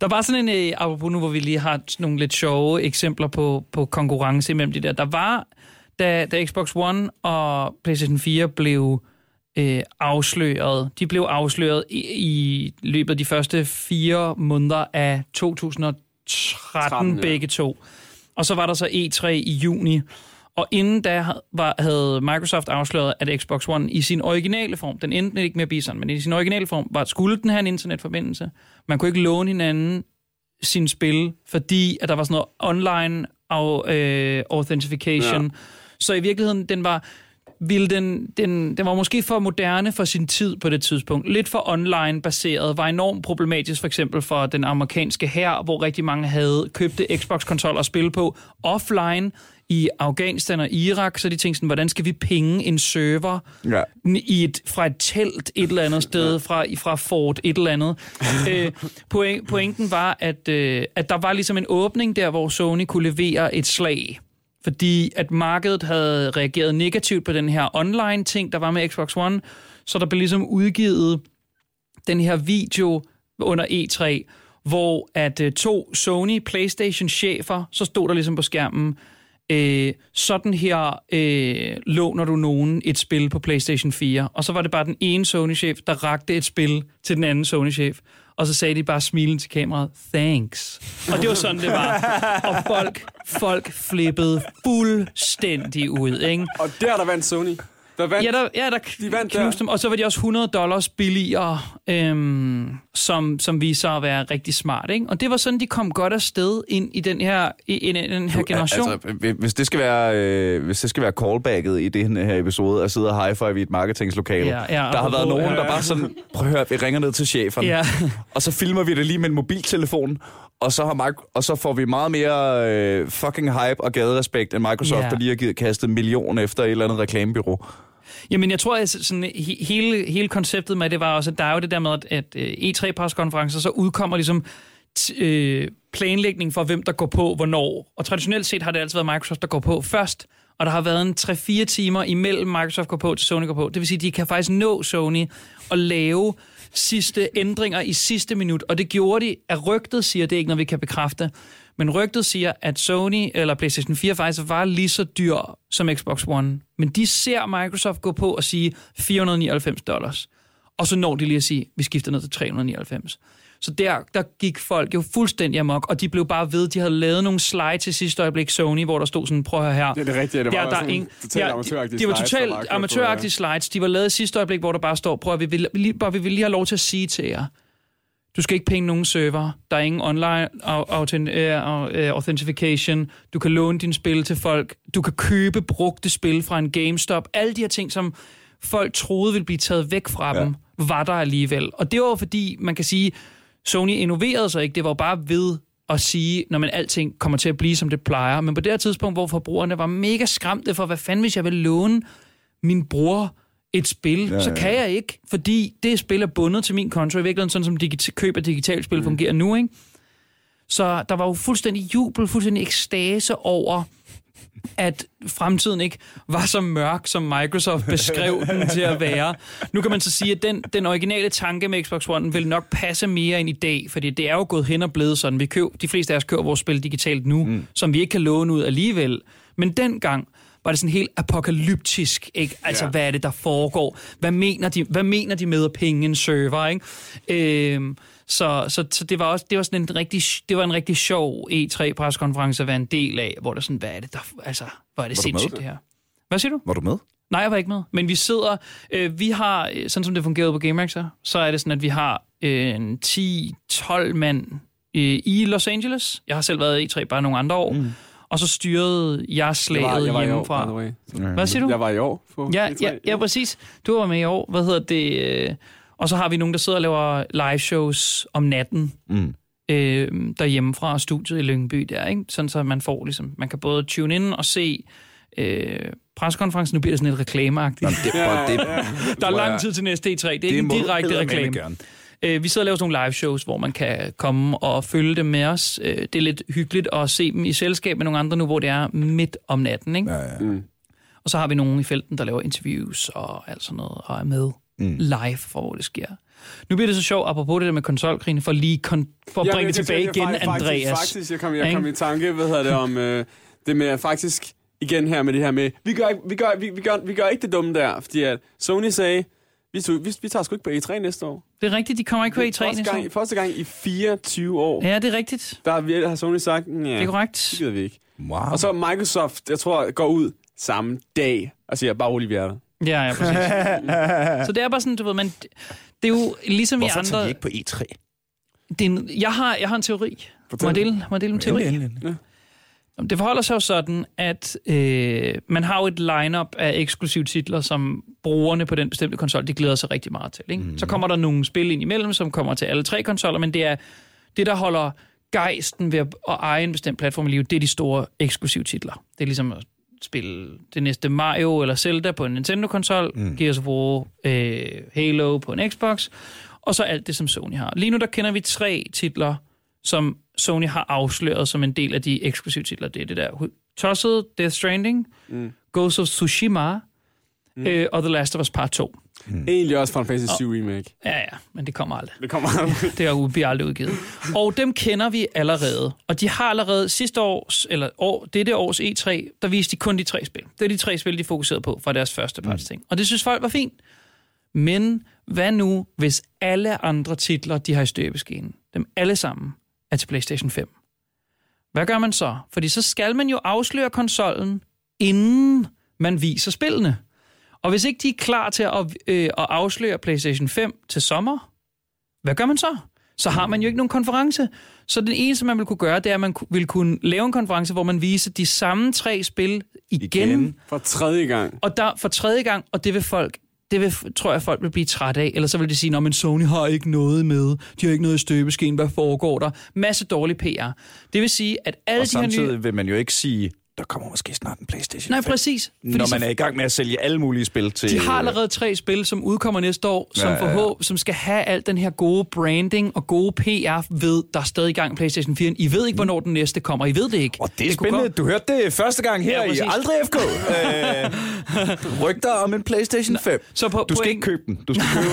Der var sådan en, øh, apropos nu, hvor vi lige har nogle lidt sjove eksempler på, på konkurrence imellem de der. Der var, da, da Xbox One og PlayStation 4 blev øh, afsløret, de blev afsløret i, i løbet af de første fire måneder af 2013, 13, ja. begge to. Og så var der så E3 i juni. Og inden da var, havde Microsoft afsløret, at Xbox One i sin originale form, den endte ikke med at blive sådan, men i sin originale form, var, skulle den have en internetforbindelse. Man kunne ikke låne hinanden sin spil, fordi at der var sådan noget online og, øh, authentication. Ja. Så i virkeligheden, den var, ville den, den, den var måske for moderne for sin tid på det tidspunkt. Lidt for online-baseret. Var enormt problematisk for eksempel for den amerikanske hær, hvor rigtig mange havde købte Xbox-kontroller at spille på offline i Afghanistan og Irak. Så de tænkte sådan, hvordan skal vi penge en server Ja. i et, fra et telt et eller andet sted, fra, fra Fort et eller andet. øh, point, pointen var, at, øh, at der var ligesom en åbning der, hvor Sony kunne levere et slag. Fordi at markedet havde reageret negativt på den her online-ting, der var med Xbox One. Så der blev ligesom udgivet den her video under E3, hvor at øh, to Sony PlayStation-chefer, så stod der ligesom på skærmen, øh, sådan her øh, låner du nogen et spil på PlayStation 4. Og så var det bare den ene Sony-chef, der rakte et spil til den anden Sony-chef. Og så sagde de bare smilende til kameraet, thanks. Og det var sådan, det var. Og folk, folk flippede fuldstændig ud, ikke? Og der, der vandt Sony. Der vandt, Ja, der, ja, der De vandt knuste der. dem. Og så var de også 100 dollars billigere, øhm, som, som viser sig at være rigtig smart. Ikke? Og det var sådan, de kom godt afsted ind i den her, i, i den her generation. Altså, hvis det skal være, øh, hvis det skal være callbacket i den her episode, at sidde og high five i et marketingslokale, Ja, ja, der har været nogen, der bare sådan, prøv at høre, vi ringer ned til cheferne, Ja. og så filmer vi det lige med en mobiltelefon, og så, har Mike, og så får vi meget mere øh, fucking hype og gaderespekt end Microsoft, Ja. der lige har givet kastet en million efter et eller andet reklamebyrå. Jamen, jeg tror, at sådan, he- hele, hele konceptet med det var også, at der er jo det der med, at, at øh, E3-preskonferencer, så udkommer ligesom øh, planlægning for, hvem der går på, hvornår. Og traditionelt set har det altid været Microsoft, der går på først. Og der har været en 3-4 timer imellem Microsoft går på til Sony går på. Det vil sige, at de kan faktisk nå Sony og lave sidste ændringer i sidste minut. Og det gjorde de, at rygtet siger, det er ikke noget, vi kan bekræfte, men rygtet siger, at Sony eller PlayStation 4 faktisk var lige så dyr som Xbox One. Men de ser Microsoft gå på og sige 499 dollars. Og så når de lige at sige, vi skifter ned til 399. Så der, der gik folk jo fuldstændig amok, og de blev bare ved, de havde lavet nogle slides til sidste øjeblik Sony, hvor der stod sådan, prøv at høre her. Det er det rigtige, det var der, der er sådan ingen, totalt ja, amatøragtige de, de var totalt amatøragtige slides. De var lavet sidste øjeblik, hvor der bare står, prøv at vi vil, lige, bare, vi vil lige have lov til at sige til jer, du skal ikke penge nogen server. Der er ingen online øh, øh, authentication. Du kan låne dine spil til folk. Du kan købe brugte spil fra en GameStop. Alle de her ting, som folk troede ville blive taget væk fra Ja. dem, var der alligevel. Og det var fordi, man kan sige, Sony innoverede sig ikke. Det var bare ved at sige, når man alting kommer til at blive, som det plejer. Men på det her tidspunkt, hvor forbrugerne var mega skræmte for, hvad fanden hvis jeg vil låne min bror et spil, ja, Ja, så kan jeg ikke, fordi det spil er bundet til min konto, i virkeligheden sådan som digit- køb af digitalt spil mm. fungerer nu, ikke? Så der var jo fuldstændig jubel, fuldstændig ekstase over, at fremtiden ikke var så mørk, som Microsoft beskrev den til at være. Nu kan man så sige, at den, den originale tanke med Xbox One vil nok passe mere ind i dag, fordi det er jo gået hen og blevet sådan. Vi køb, de fleste af os køber vores spil digitalt nu, mm. som vi ikke kan låne ud alligevel. Men dengang var det sådan helt apokalyptisk. Ikke? Altså, ja. hvad er det, der foregår? Hvad mener de, hvad mener de med at penge en server? Ikke? Øhm, så, så, så det var også det var sådan en rigtig det var en rigtig sjov E3 preskonference at være en del af, hvor der sådan hvad er det der altså hvor er det Var sindssygt det her. Hvad siger du? Var du med? Nej, jeg var ikke med. Men vi sidder, øh, vi har, øh, sådan som det fungerede på GameRaxer, så er det sådan, at vi har øh, en 10-12 mand øh, i Los Angeles. Jeg har selv været i E3 bare nogle andre år. Mm. Og så styrede jeg Jeg var, slaget jeg var i år, by hjemmefra. the way. Hvad siger du? Jeg var i år. På Ja, E3. ja, ja, præcis. Du var med i år. Hvad hedder det? øh, Og så har vi nogen, der sidder og laver live shows om natten Mm. øh, derhjemme fra studiet i Lyngby der, ikke? Sådan så man får ligesom, man kan både tune ind og se øh, preskonferencen. Nu bliver det sådan lidt reklameagtigt. Jamen, det, ja, det. Der er lang tid til næste E3. Det er ikke det en må du direkte reklame. Øh, vi sidder og laver sådan nogle live shows, hvor man kan komme og følge dem med os. Øh, det er lidt hyggeligt at se dem i selskab med nogle andre nu, hvor det er midt om natten. Ikke? Ja, ja. Mm. Og så har vi nogen i felten, der laver interviews og alt sådan noget, og er med Mm. live for, hvor det sker. Nu bliver det så sjovt, apropos det der med konsolkrigen, for lige kon- for at bringe jeg kan tilbage igen, faktisk, Andreas. Faktisk, jeg kom, jeg kom i tanke, hvad hedder det, om øh, det med faktisk, igen her med det her med, vi gør, ikke- vi gør, vi, vi gør, vi gør ikke det dumme der, fordi at Sony sagde, vi, tog, vi, vi tager sgu ikke på E3 næste år. Det er rigtigt, de kommer ikke på E3 første næste år. gang, første gang i 24 år, Ja, det er rigtigt. der har, har Sony sagt, ja, Det er det korrekt. gider vi ikke. Wow. Og så Microsoft, jeg tror, går ud samme dag og siger, bare rolig, vi er der. Ja, ja, præcis. så det er bare sådan, du ved, men det det er jo ligesom Hvorfor i andre... de ikke på E3? Det er en, jeg, har, jeg har en teori. Må jeg dele, må jeg dele en teori? Endelig, endelig. Jamen, Det forholder sig jo sådan, at øh, man har jo et lineup af eksklusive titler, som brugerne på den bestemte konsol, de glæder sig rigtig meget til. Ikke? Mm. Så kommer der nogle spil ind imellem, som kommer til alle tre konsoller, men det er det, der holder gejsten ved at, eje en bestemt platform i livet, det er de store eksklusive titler. Det er ligesom spille det næste Mario eller Zelda på en Nintendo-konsol, mm. Gears of War, øh, Halo på en Xbox, og så alt det, som Sony har. Lige nu der kender vi tre titler, som Sony har afsløret som en del af de eksklusive titler. Det er det der tossede Death Stranding, mm. Ghost of Tsushima mm. øh, og The Last of Us Part 2. Mm. Egentlig også Final Fantasy 7 Remake. Ja, ja, men det kommer aldrig. Det kommer aldrig. Det er bliver aldrig udgivet. Og dem kender vi allerede. Og de har allerede sidste års, eller år, dette års E3, der viste de kun de tre spil. Det er de tre spil, de fokuserede på fra deres første parts ting. Og det synes folk var fint. Men hvad nu, hvis alle andre titler, de har i støbeskeen, dem alle sammen, er til PlayStation 5? Hvad gør man så? Fordi så skal man jo afsløre konsollen, inden man viser spillene. Og hvis ikke de er klar til at, øh, at afsløre PlayStation 5 til sommer, hvad gør man så? Så har man jo ikke nogen konference. Så det eneste, man vil kunne gøre, det er, at man vil kunne lave en konference, hvor man viser de samme tre spil igen, igen. For tredje gang. og der for tredje gang, og det vil folk det vil, tror jeg, folk vil blive træt af. Eller så vil de sige, at Sony har ikke noget med. De har ikke noget i støbeskeen. Hvad foregår der? Masse dårlig PR. Det vil sige, at alle Og de her nye... samtidig vil man jo ikke sige, der kommer måske snart en Playstation Nej, 5. præcis. Fordi Når man er i gang med at sælge alle mulige spil til... De har allerede tre spil, som udkommer næste år, som, Ja, ja, ja. forhåb, som skal have al den her gode branding og gode PR ved, der er stadig i gang PlayStation 4. I ved ikke, hvornår den næste kommer. I ved det ikke. Og det er kunne spændende. Du hørte det første gang her Ja, i. Aldrig FK. øh, rygter om en PlayStation 5. Så på, Du skal ikke købe den. Du skal købe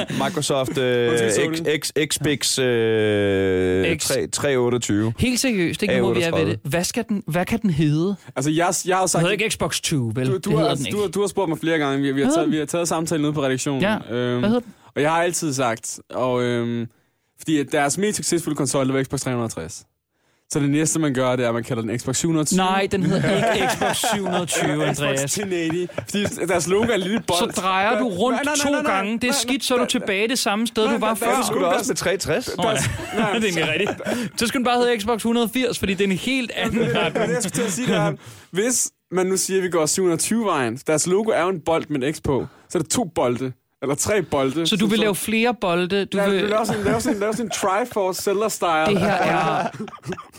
øh, Microsoft øh. X, X, XBX øh, X. 3, 328. Helt seriøst, ikke nu, hvor vi er ved det. Hvad, skal den, hvad kan den hedde? Altså, jeg, jeg har sagt... hedder ikke Xbox 2, vel? du, det du, hedder har, den ikke. du, har- du har spurgt mig flere gange. Vi, vi, har, taget, vi har taget samtalen ude på redaktionen. Ja. Øhm, Hvad hedder den? Og jeg har altid sagt, og øhm, fordi deres mest succesfulde konsol, det var Xbox 360. Så det næste, man gør, det er, at man kalder den Xbox 720. Nej, den hedder ikke Xbox 720, Xbox Andreas. 1080. Fordi deres logo er en lille bold. Så drejer du rundt Nej, nej, to nej, nej, gange. Det er skidt, så er du tilbage det samme sted, nej, du var før. det skulle du også med 360. Nå, ja. det er egentlig rigtigt. Så skal den bare hedde Xbox 180, fordi det er en helt anden Men retning. det, jeg skulle til at sige, det hvis man nu siger, at vi går 720-vejen, deres logo er jo en bold med en X på, så er det to bolde, eller tre bolde. Så du vil lave flere bolde. Du Ja, vi vil, lave sådan, lave sådan, lave sådan en Triforce Zelda-style. det her er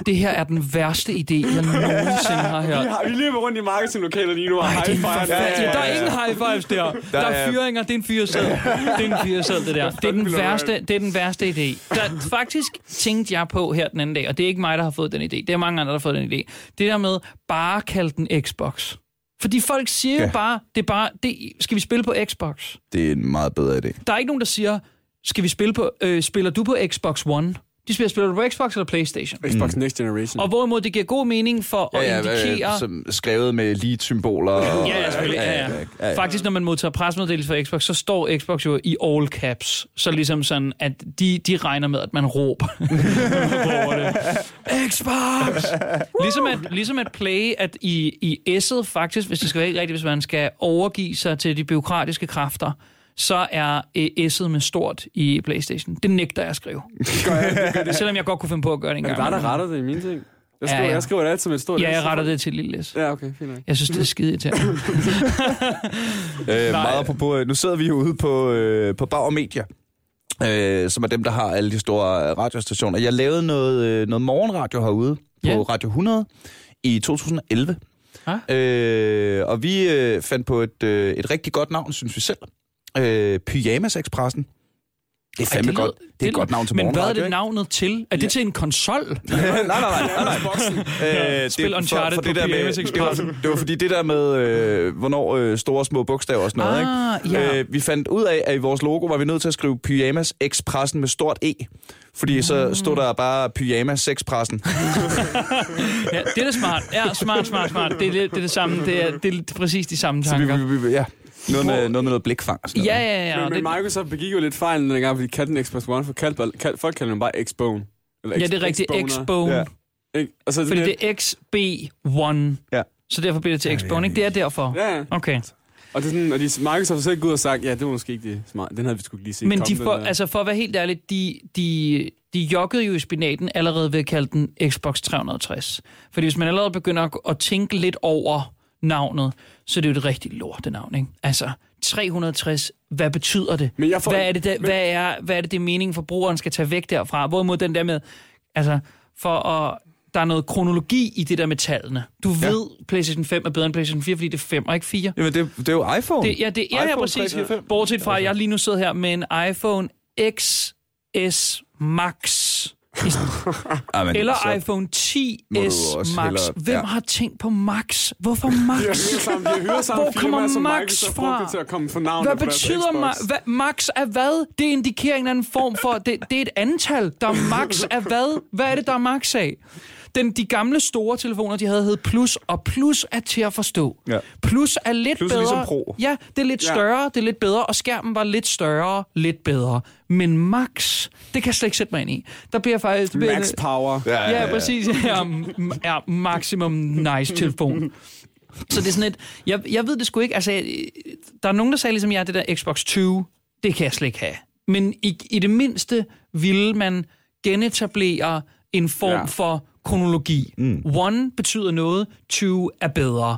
det her er den værste idé, jeg nogensinde har Vi, hørt. har, vi løber rundt i marketinglokalet lige nu og er high five. forfærdelig... ja, ja, Der er ingen high fives der. Der er er- fyringer, det er en fyresæd. Det er en fyresæd, det der. Det er den værste, det er den værste idé. Der, faktisk tænkte jeg på her den anden dag, og det er ikke mig, der har fået den idé. Det er mange andre, der har fået den idé. Det der med bare kalde den Xbox. Fordi folk siger jo Ja. bare, det er bare, det, skal vi spille på Xbox? Det er en meget bedre idé. Der er ikke nogen, der siger, skal vi spille på, øh, spiller du på Xbox One? De spiller, spiller du på Xbox eller Playstation? Xbox Next Generation. Og hvorimod det giver god mening for at indikere... øh, som skrevet med lead-symboler. og- Ja, ja. Ja, ja. ja, ja. Faktisk, når man modtager presmeddelelse fra Xbox, så står Xbox jo i all caps. Så ligesom sådan, at de, de regner med, at man råber. råber det. Xbox! ligesom, at, ligesom at Play, at i, i S'et faktisk, hvis det skal være helt rigtigt, hvis man skal overgive sig til de byråkratiske kræfter, så er øh, S'et med stort i Playstation. Det nægter jeg at skrive. Selvom jeg godt kunne finde på at gøre det en det gang. dig, der retter det i mine ting? Jeg Ja, skriver, ja. jeg skriver det altid med et stort Ja, jeg retter det til et lille S. Ja, okay, fint nok. Jeg synes, det er skide irriterende. Øh, meget apropos, øh, nu sidder vi jo ude på, øh, på Bauer Media, øh, som er dem, der har alle de store øh, radiostationer. Jeg lavede noget, øh, noget morgenradio herude på Ja. Radio 100 i 2011. Ah. Øh, og vi øh, fandt på et, øh, et rigtig godt navn, synes vi selv. Øh, Pyjamas Expressen. Det er fandme det godt. Det er et godt navn til Men hvad er det navnet til? Er det til en konsol? nej, nej, nej, nej, nej. Øh, Spil Uncharted på der med, det, var, det var fordi det der med, øh, hvornår øh, store og små bogstaver og sådan noget, Ah, ikke? ja. Øh, vi fandt ud af, at i vores logo var vi nødt til at skrive Pyjamas Expressen med stort E. Fordi så stod der bare Pyjamas Sexpressen. Ja, det er da smart. Ja, smart, smart, smart. Det er det, det, er det samme. Det er, det er præcis de samme Så vi, tanker. vi, vi, ja, noget med, noget med noget blikfang og sådan Ja, noget. ja, ja. Men, men det, Microsoft begik jo lidt fejl den gang, fordi de kaldte den Xbox One, for kald, kald, folk kalder den bare X-Bone. Eller ja, det er rigtigt. X-Bone. Ja. Ikke? Og så Fordi det, er XB1. Ja. Så derfor bliver det til X-Bone, ikke? Det er derfor. Ja, ja. Okay. Og, det er sådan, og de, Microsoft har selv gået ud og sagt, ja, det var måske ikke det smart. Den havde vi sgu ikke lige set Men komme, de for, der. altså for at være helt ærlig, de, de, de joggede jo i spinaten allerede ved at kalde den Xbox 360. Fordi hvis man allerede begynder at, at tænke lidt over navnet, så er det jo et rigtig lorte navn, ikke? Altså, 360, hvad betyder det? Men jeg får- hvad, er det der, men- hvad, er, hvad er det, det er meningen, forbrugeren skal tage væk derfra? Hvorimod den der med, altså, for at, der er noget kronologi i det der med tallene. Du ja. ved, PlayStation 5 er bedre end PlayStation 4, fordi det er 5 og ikke 4. Jamen, det, det er jo iPhone. Det, ja, det, ja, ja, præcis. 3, 4, 5. Bortset fra, at jeg lige nu sidder her med en iPhone XS Max. Ja, men Eller så- iPhone må du 10s også Max. hellere- Hvem ja. har tænkt på Max? Hvorfor Max? hyret sammen, de har hyret sammen Hvor kommer Max fra? til at komme for navn Hvad betyder ma- hvad, Max er hvad? Det indikerer en eller anden form for... Det, det er et antal. Der er Max er hvad? Hvad er det, der er Max af? Den, de gamle store telefoner, de havde hed Plus, og Plus er til at forstå. Ja. Plus er lidt Plus er bedre. ligesom Pro. Ja, det er lidt Ja. større, det er lidt bedre, og skærmen var lidt større, lidt bedre. Men Max, det kan jeg slet ikke sætte mig ind i. Der bliver faktisk... der bliver Max power. Ja, ja, præcis. Ja, m- ja, maximum nice telefon. Så det er sådan et... Jeg, jeg ved det sgu ikke. Altså, der er nogen, der sagde ligesom, ja, det der Xbox 20, det kan jeg slet ikke have. Men i, i det mindste ville man genetablere en form Ja. ja. for kronologi. Mm. One betyder noget, two er bedre.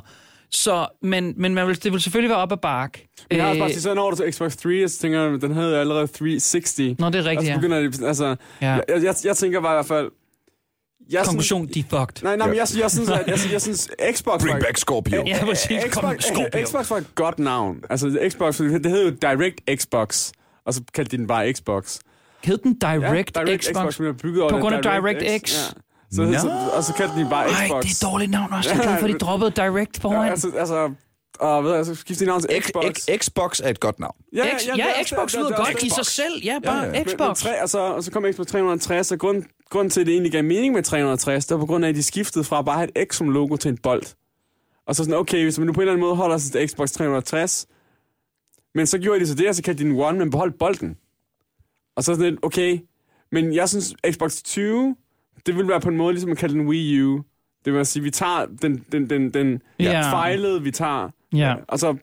Så, men, men man vil, det vil selvfølgelig være op ad bark. Men jeg har også Øh, bare sige, så når du til Xbox 3, så tænker jeg, den havde allerede 360. Nå, det er rigtigt, altså, ja. begynder de, altså, Ja. jeg, jeg, jeg, tænker bare i hvert fald... Jeg Konklusion, de er fucked. Nej, nej, men jeg, jeg, synes, at, jeg, jeg synes, Xbox... Bring var- back Scorpio. Ja, præcis. Xbox, Scorpio. Xbox var et godt navn. Altså, Xbox, det hed jo Direct Xbox, og så kaldte de den bare Xbox. Hed den Direct, ja, Direct Xbox? Xbox, er over På grund af DirectX. DirectX? Ja. Så, Nå. så, og så kaldte de bare Xbox. det er et dårligt navn også. Jeg er glad for, at de droppede Direct foran. Ja, altså, altså, og ved jeg, så skiftede de navn til X, Xbox. X, Xbox er et godt navn. Ja, ja, er ja, også- Xbox er- lyder er godt også i sig selv. Ja, bare Ja, ja. Men- men Xbox. tre, og, så, og så kom Xbox 360, og grund, grund til, at det egentlig gav mening med 360, det var på grund af, at de skiftede fra bare at have et X som logo til en bold. Og så sådan, okay, hvis man nu på en eller anden måde holder sig til Xbox 360, men så gjorde de så det, og så kaldte de den One, men beholdt bolden. Og så sådan lidt, okay, men jeg synes, Xbox 20, det ville være på en måde, ligesom at kalde den Wii U. Det vil sige, vi tager den, den, den, den Ja. fejlede, vi tager, Ja, og så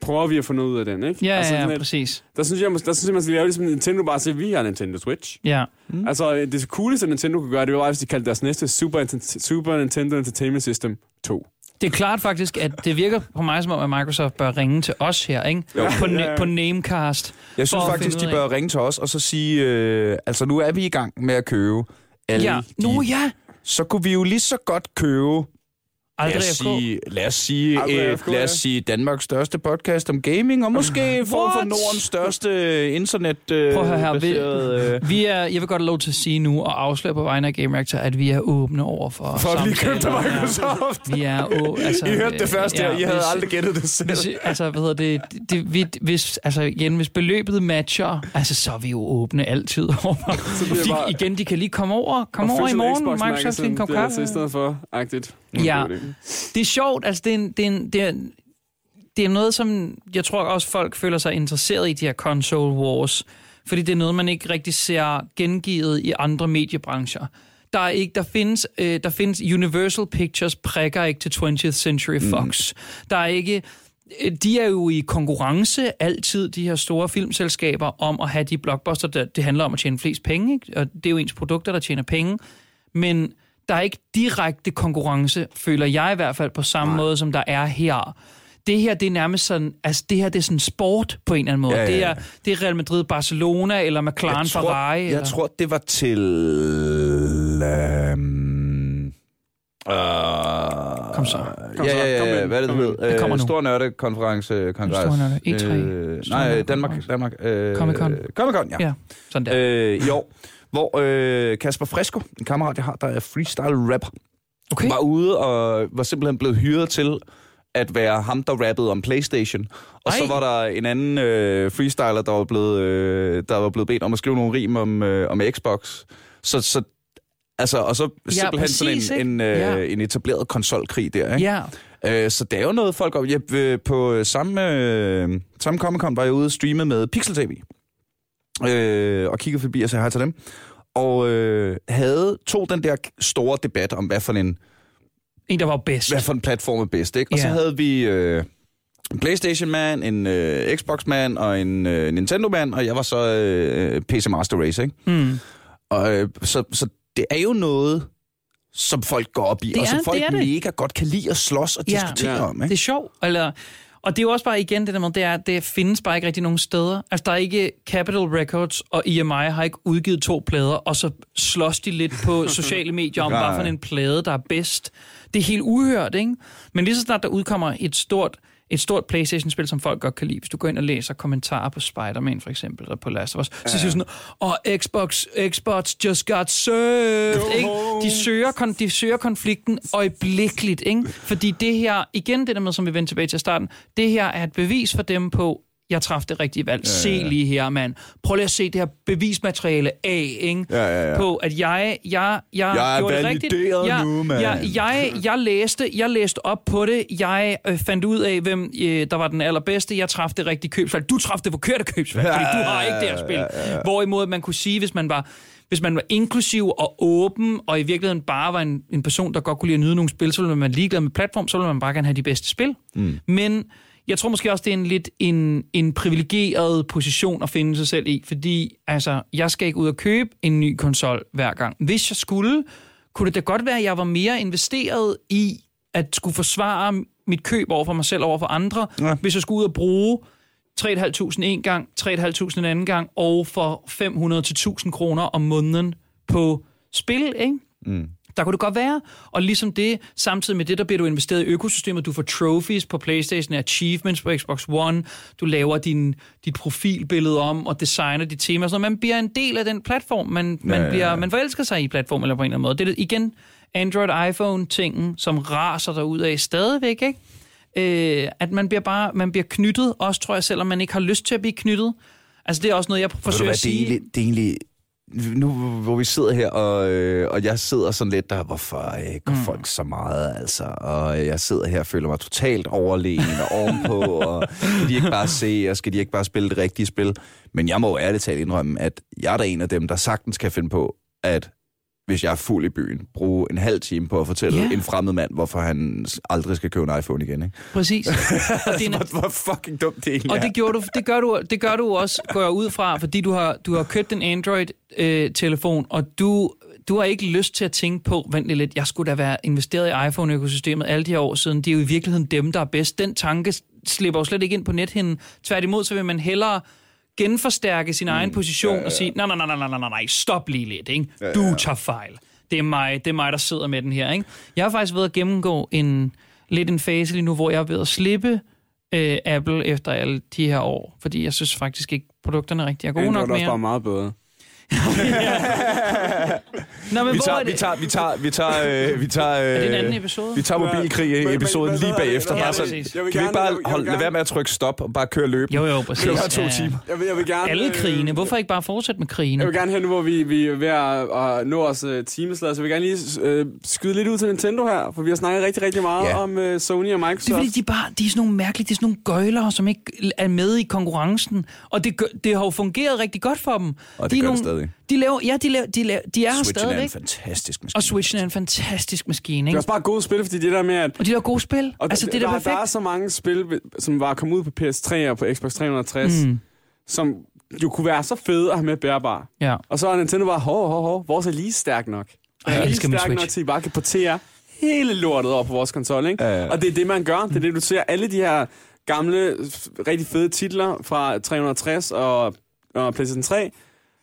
prøver vi at få noget ud af den, ikke? ja, altså, ja, ja lidt- præcis. der synes jeg, der synes jeg man skal lave ligesom Nintendo bare sige, vi har Nintendo Switch. Ja. Mm. Altså, det cooleste, Nintendo kunne gøre, det var, hvis de kaldte deres næste Super, Super Nintendo Entertainment System 2. Det er klart faktisk, at det virker på mig som om, at Microsoft bør ringe til os her, ikke? Jo. På, Ja, na- ja. på Namecast. Jeg synes faktisk, de bør ringe til os og så sige, øh, altså nu er vi i gang med at købe alle Ja, de, nu ja. så kunne vi jo lige så godt købe Lad Aldrig os, FK. sige, lad os sige, Aldrig øh, FK, lad ja. os sige Danmarks største podcast om gaming, og måske for What? Nordens største internet øh, Prøv at høre her, vi- baseret, øh, Vi er, jeg vil godt have lov til at sige nu, og afsløre på vegne af Game Reactor, at vi er åbne over for For at blive købt samtaler. af Microsoft. Ja, vi er å, altså, I hørte det først her, I havde hvis- aldrig gættet det selv. Hvis, altså, hvad hedder det, det vi, hvis, altså, igen, hvis beløbet matcher, altså, så er vi jo åbne altid over. de, bare- igen, de kan lige komme over, komme over i morgen, Microsoft en kop bliver det til i kaffe. stedet for, agtigt. Ja. Det er det. Er sjovt, altså det er, en, det, er en, det, er, det er noget, som jeg tror også folk føler sig interesseret i, de her console wars. Fordi det er noget, man ikke rigtig ser gengivet i andre mediebrancher. Der, er ikke, der, findes, øh, der findes Universal Pictures prikker ikke til 20th Century Fox. Mm. Der er ikke... øh, De er jo i konkurrence altid, de her store filmselskaber, om at have de blockbuster, der, det handler om at tjene flest penge. Ikke? Og det er jo ens produkter, der tjener penge. Men der er ikke direkte konkurrence, føler jeg i hvert fald, på samme Nej. måde, som der er her. Det her, det er nærmest sådan, altså det her, det er sådan sport på en eller anden måde. Ja, ja, Det, ja. er, det er Real Madrid, Barcelona, eller McLaren, jeg tror, Ferrari. jeg eller? tror, det var til... Øhm, øh, Kom så. Kom ja, så. ja, Kom ja, ind. hvad er det, det ind. hed? Det kommer Øh, nu. Stor nørdekonference, kongres. Stor nørde, E3. Øh, nej. Danmark, Danmark. Øh, Comic-Con. Comic-Con, ja. Ja, sådan der. Øh, I år, hvor øh, Kasper Fresco, en kammerat, jeg har, der er freestyle rapper, Okay. var ude og var simpelthen blevet hyret til at være ham, der rappede om Playstation. Og Ej. så var der en anden øh, freestyler, der var, blevet, øh, der var blevet bedt om at skrive nogle rim om, øh, om Xbox. Så, så altså, og så Ja, simpelthen præcis, sådan en, en, øh, Ja. en etableret konsolkrig der. Ikke? Ja, Øh, så det er jo noget, folk... op- Ja, øh, på samme, øh, samme Comic-Con var jeg ude og streame med Pixel TV. Øh, og kiggede forbi og sagde hej til dem. Og øh, havde tog den der store debat om, hvad for en, en, der var bedst. hvad for en platform er bedst. Ikke? Og så Ja. havde vi øh, en Playstation-mand, en øh, Xbox-mand og en øh, Nintendo-mand, og jeg var så øh, PC Master Race. Ikke? Mm. Og, øh, så, så det er jo noget, som folk går op i, Det og som er- folk det er det. mega godt kan lide at slås og Ja. diskutere Ja. om. Ikke? Det er sjovt. Eller, og det er jo også bare igen det der med, det, er, det findes bare ikke rigtig nogen steder. Altså der er ikke Capital Records og EMI har ikke udgivet to plader, og så slås de lidt på sociale medier om, hvad for en plade, der er bedst. Det er helt uhørt, ikke? Men lige så snart der udkommer et stort et stort Playstation-spil, som folk godt kan lide. Hvis du går ind og læser kommentarer på Spider-Man for eksempel, eller på Last of Us, så siger du sådan, åh, oh, Xbox, Xbox just got served, Go ikke? De søger, kon- de søger konflikten øjeblikkeligt, ikke? Fordi det her, igen det der med, som vi vendte tilbage til starten, det her er et bevis for dem på, jeg træffede det rigtige valg. Ja, ja. Se lige her, mand. Prøv lige at se det her bevismateriale af, ikke? Ja, ja, ja. På, at jeg, jeg, jeg, Jeg gjorde det rigtigt. jeg, nu, mand. Jeg, jeg, jeg, læste, jeg læste op på det. Jeg øh, fandt ud af, hvem øh, der var den allerbedste. Jeg træffede det rigtige købsvalg. Du træffede det forkerte købsvalg, fordi du har ikke det her spil. Hvorimod man kunne sige, hvis man var hvis man var inklusiv og åben, og i virkeligheden bare var en, en person, der godt kunne lide at nyde nogle spil, så ville man ligeglad med platform, så ville man bare gerne have de bedste spil. Mm. Men jeg tror måske også, det er en lidt en, en privilegeret position at finde sig selv i, fordi altså, jeg skal ikke ud og købe en ny konsol hver gang. Hvis jeg skulle, kunne det da godt være, at jeg var mere investeret i at skulle forsvare mit køb over for mig selv over for andre, Ja. hvis jeg skulle ud og bruge 3.500 en gang, 3.500 en anden gang, og for 500 til 1.000 kroner om måneden på spil, ikke? Mm. Der kunne det godt være. Og ligesom det, samtidig med det, der bliver du investeret i økosystemet. Du får trophies på Playstation, achievements på Xbox One. Du laver din, dit profilbillede om og designer dit tema. Så man bliver en del af den platform. Man, man, Ja, ja, bliver, ja. man forelsker sig i platform eller på en eller anden måde. Det er igen Android-iPhone-tingen, som raser der ud af stadigvæk, ikke? Øh, at man bliver bare man bliver knyttet, også tror jeg, selvom man ikke har lyst til at blive knyttet. Altså det er også noget, jeg forsøger hvad, at det er sige. egentlig, det er egentlig nu hvor vi sidder her, og, øh, og jeg sidder sådan lidt der, hvorfor øh, går mm. folk så meget, altså? Og øh, jeg sidder her og føler mig totalt overlegen og ovenpå, og skal de ikke bare se, og skal de ikke bare spille det rigtige spil? Men jeg må jo ærligt talt indrømme, at jeg er da en af dem, der sagtens kan finde på, at hvis jeg er fuld i byen, bruge en halv time på at fortælle Ja. en fremmed mand, hvorfor han aldrig skal købe en iPhone igen, ikke? Præcis. Og det er en, Hvor, hvor fucking dumt det egentlig Og det, gjorde du, det, gør du, det gør du også, går jeg ud fra, fordi du har, du har købt en Android-telefon, og du, du har ikke lyst til at tænke på, vent lidt, jeg skulle da være investeret i iPhone-økosystemet alle de her år siden. Det er jo i virkeligheden dem, der er bedst. Den tanke slipper jo slet ikke ind på nethinden. Tværtimod, så vil man hellere genforstærke sin egen position og sige, nej, nej, nej, nej, nej, nej, nej, stop lige lidt, ikke? Du tager fejl. Det er mig, det er mig, der sidder med den her, ikke? Jeg har faktisk ved at gennemgå en, lidt en fase lige nu, hvor jeg er ved at slippe øh, Apple efter alle de her år, fordi jeg synes faktisk ikke, produkterne rigtig er gode Android nok er også mere. bare meget bedre. Nå, men Vi tager, er vi tager, vi tager, vi tager, øh, vi tager, øh, Er det en anden episode? Vi tager mobilkrig-episoden lige bagefter. Ja, Bare sådan, vil kan vi ikke bare vil- vil holde, lade gerne- være med at trykke stop og bare køre løb? Jo, jo, præcis. Bare to Ja, ja. timer. Jeg vil, jeg vil gerne... Alle øh, krigene. Hvorfor ikke bare fortsætte med krigene? Jeg vil gerne her nu, hvor vi, vi er ved at, at nå os uh, timeslader, så vil jeg gerne lige øh, skyde lidt ud til Nintendo her, for vi har snakket rigtig, rigtig meget Ja. om uh, Sony og Microsoft. Det er fordi, de, bare, de er sådan nogle mærkelige, de er sådan nogle gøjlere, som ikke er med i konkurrencen. Og det, det har jo fungeret rigtig godt for dem. Og de det er gør det stadig. De laver, ja, de, laver, de, laver, de er her Switchen er en stadigvæk. fantastisk maskine. Og Switchen er en fantastisk maskine, Det er ikke? også bare gode spil, fordi det der med, at Og de laver gode spil. og altså, det er der, der perfekt. er så mange spil, som var kommet ud på PS3 og på Xbox 360, mm. Som jo kunne være så fede at have med bærbar. ja. Og så er Nintendo bare, hov, hov, hov, vores er lige stærk nok. Ej, jeg er lige elsker min stærk nok Switch. til, at I bare kan portere hele lortet over på vores konsol, ikke? Ja, ja. Og det er det, man gør. Det er det, du ser. Alle de her gamle, rigtig fede titler fra 360 og, og PlayStation 3,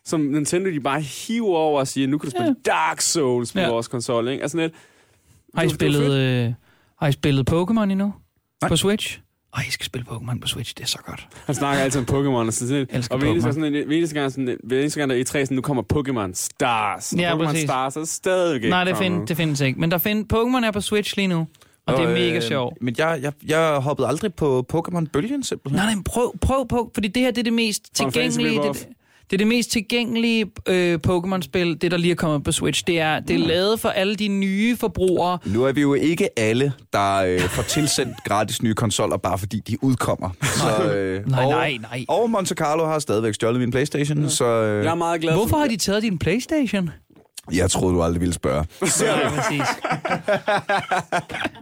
som Nintendo de bare hiver over og siger, nu kan du spille Dark Souls på Ja. vores konsol, ikke? Altså lidt, Har I spillet, øh, har I spillet Pokémon endnu? Nej. På Switch? Åh, I skal spille Pokémon på Switch, det er så godt. han snakker altid om Pokémon, og, sådan, Elsker og hver eneste, sådan, hver eneste gang, sådan, hver eneste gang der er i 3 sådan, nu kommer Pokémon Stars. Og Ja, Pokémon. Stars er stadig ikke Nej, det, find, det findes ikke. Men der find, Pokémon er på Switch lige nu, og det er mega sjovt. Men jeg, jeg, jeg hoppede aldrig på Pokémon-bølgen simpelthen. Nej, nej, men prøv, prøv på, fordi det her det er det mest tilgængelige... Det, det er det mest tilgængelige øh, Pokémon-spil, det der lige er kommet på Switch. Det er, det er lavet for alle de nye forbrugere. Nu er vi jo ikke alle, der øh, får tilsendt gratis nye konsoller, bare fordi de udkommer. Så, øh, Nej, og, nej, nej. Og Monte Carlo har stadigvæk stjålet min Playstation, ja. så øh, Jeg er meget glad Hvorfor for, har de taget din Playstation? Jeg troede, du aldrig ville spørge. Ja, præcis.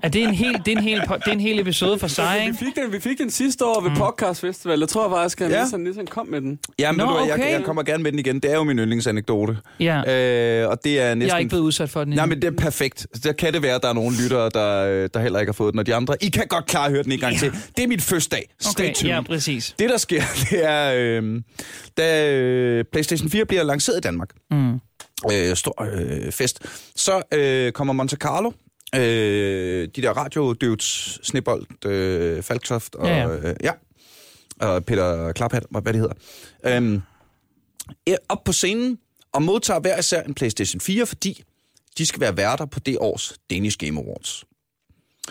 er det en hel, det er en hel, det er en hel episode for sig, Vi ikke? fik, den, vi fik den sidste år ved mm. Podcast Festival. Jeg tror faktisk, at Ja. ja. Nissan, Nissan kom med den. Ja, men Nå, du, okay. jeg, jeg kommer gerne med den igen. Det er jo min yndlingsanekdote. Ja, Øh, og det er næsten... jeg er ikke blevet udsat for den Nej, men det er perfekt. Der kan det være, at der er nogle lyttere, der, øh, der heller ikke har fået den, og de andre, I kan godt klare at høre den en gang til. Det er mit første dag. Stay Okay, tuned. ja, præcis. Det, der sker, det er, øh, da øh, PlayStation 4 bliver lanceret i Danmark, Mm. Øh, stor øh, fest, så øh, kommer Monte Carlo, øh, de der radio dudes, Snebold, øh, Falktoft og, Ja, ja. Øh, ja, og Peter Klaphat, hvad det hedder, øhm, er op på scenen og modtager hver især en PlayStation 4, fordi de skal være værter på det års Danish Game Awards.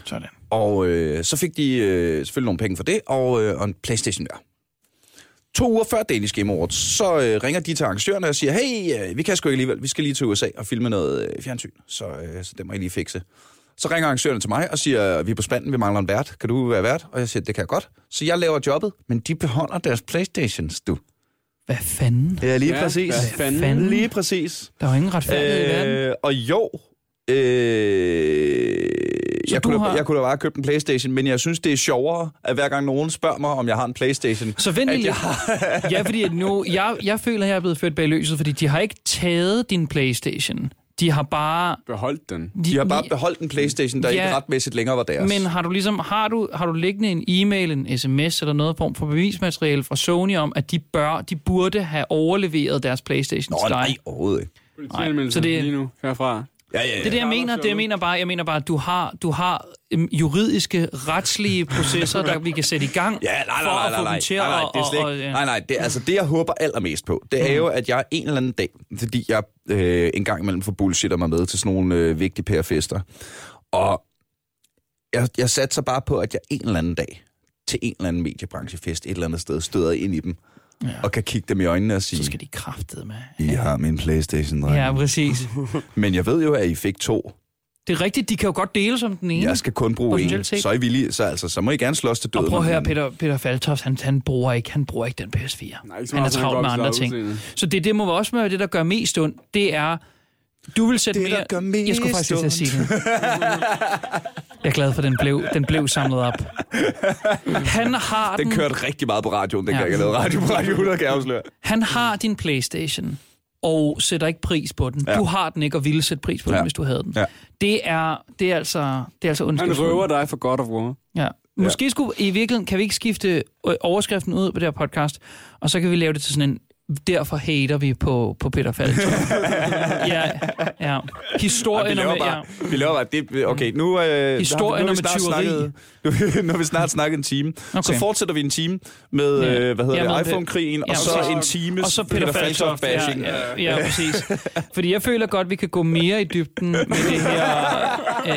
Sådan. Og øh, så fik de øh, selvfølgelig nogle penge for det, og, øh, og en Playstation hver. To uger før Danish Game Awards, så øh, ringer de til arrangørerne og siger, hey, øh, vi kan sgu ikke alligevel, vi skal lige til USA og filme noget øh, fjernsyn, så, øh, så det må I lige fikse. Så ringer arrangørerne til mig og siger, vi er på spanden, vi mangler en vært. Kan du være vært? Og jeg siger, det kan jeg godt. Så jeg laver jobbet, men de beholder deres Playstations, du. Hvad fanden? Ja, lige Ja, præcis. hvad fanden? fanden? Lige præcis. Der er jo ingen retfærdighed i verden. Øh, og jo, øh, Så jeg, du kunne har- har... jeg kunne da bare købe en Playstation, men jeg synes, det er sjovere, at hver gang nogen spørger mig, om jeg har en Playstation. Så vent lige lidt. ja, fordi nu, jeg, jeg føler, at jeg er blevet ført bag løset, fordi de har ikke taget din Playstation. De har bare... Beholdt den. De har bare beholdt en Playstation, der Ja. ikke retmæssigt længere var deres. Men har du ligesom har du, har du liggende en e-mail, en sms eller noget form for bevismateriale fra Sony om, at de bør, de burde have overleveret deres Playstation Nå, til dig? nej, overhovedet ikke. Politianmeldelse så det- lige nu herfra. Ja, ja, ja. Det er det, jeg mener. Det, jeg mener bare, jeg mener bare, at du har, du har øhm, juridiske, retslige processer, der vi kan sætte i gang Ja, nej, for nej, at nej, få nej, dem til nej, nej, at... det er slet ikke, nej, nej, det, altså det, jeg håber allermest på, det er jo, at jeg en eller anden dag, fordi jeg øh, en gang imellem får bullshitter mig med til sådan nogle øh, vigtige pærefester, og jeg, jeg satser bare på, at jeg en eller anden dag til en eller anden mediebranchefest et eller andet sted støder ind i dem, Ja. og kan kigge dem i øjnene og sige, Så skal de kraftede med. I har min Playstation, dreng. Ja, præcis. Men jeg ved jo, at I fik to. Det er rigtigt, de kan jo godt dele som den ene. Jeg skal kun bruge en. Så er I villige, så, altså, så må I gerne slås til døden. Og prøv at høre. Peter, Peter Faltoft, han, han, bruger ikke, han bruger ikke den PS4. Nej, ikke så han er travlt med andre ting. udseende. Så det, det må også være det, der gør mest ondt. Det er, du vil sætte Det, der mere... gør mest jeg skulle faktisk at sige det. Jeg er glad for, at den blev, den blev samlet op. Han har den, Den kørte rigtig meget på radioen, dengang Ja. ja. jeg lavede radio på Radio 100, kan jeg afsløre. han har din Playstation, og sætter ikke pris på den. Ja. Du har den ikke, og ville sætte pris på den, Ja. hvis du havde den. Ja. Det er, det er altså, det er altså Han røver dig for God of War. Ja. Måske skulle i virkeligheden, kan vi ikke skifte øh, overskriften ud på det her podcast, og så kan vi lave det til sådan en, derfor hater vi på, på Peter Faltoft. ja, ja. Historien vi om... laver Ja. bare, vi laver bare det, okay, nu, øh, Historien nu, har vi om snart tyveri. snakket, nu, nu har vi snart snakket en time, Okay. så fortsætter vi en time med, Ja. øh, hvad hedder Ja, med det, iPhone-krigen, Ja, og så præcis. en time Og så Peter Faltoft. Ja, bashing. ja, ja, præcis. Fordi jeg føler godt, vi kan gå mere i dybden med det her... Øh,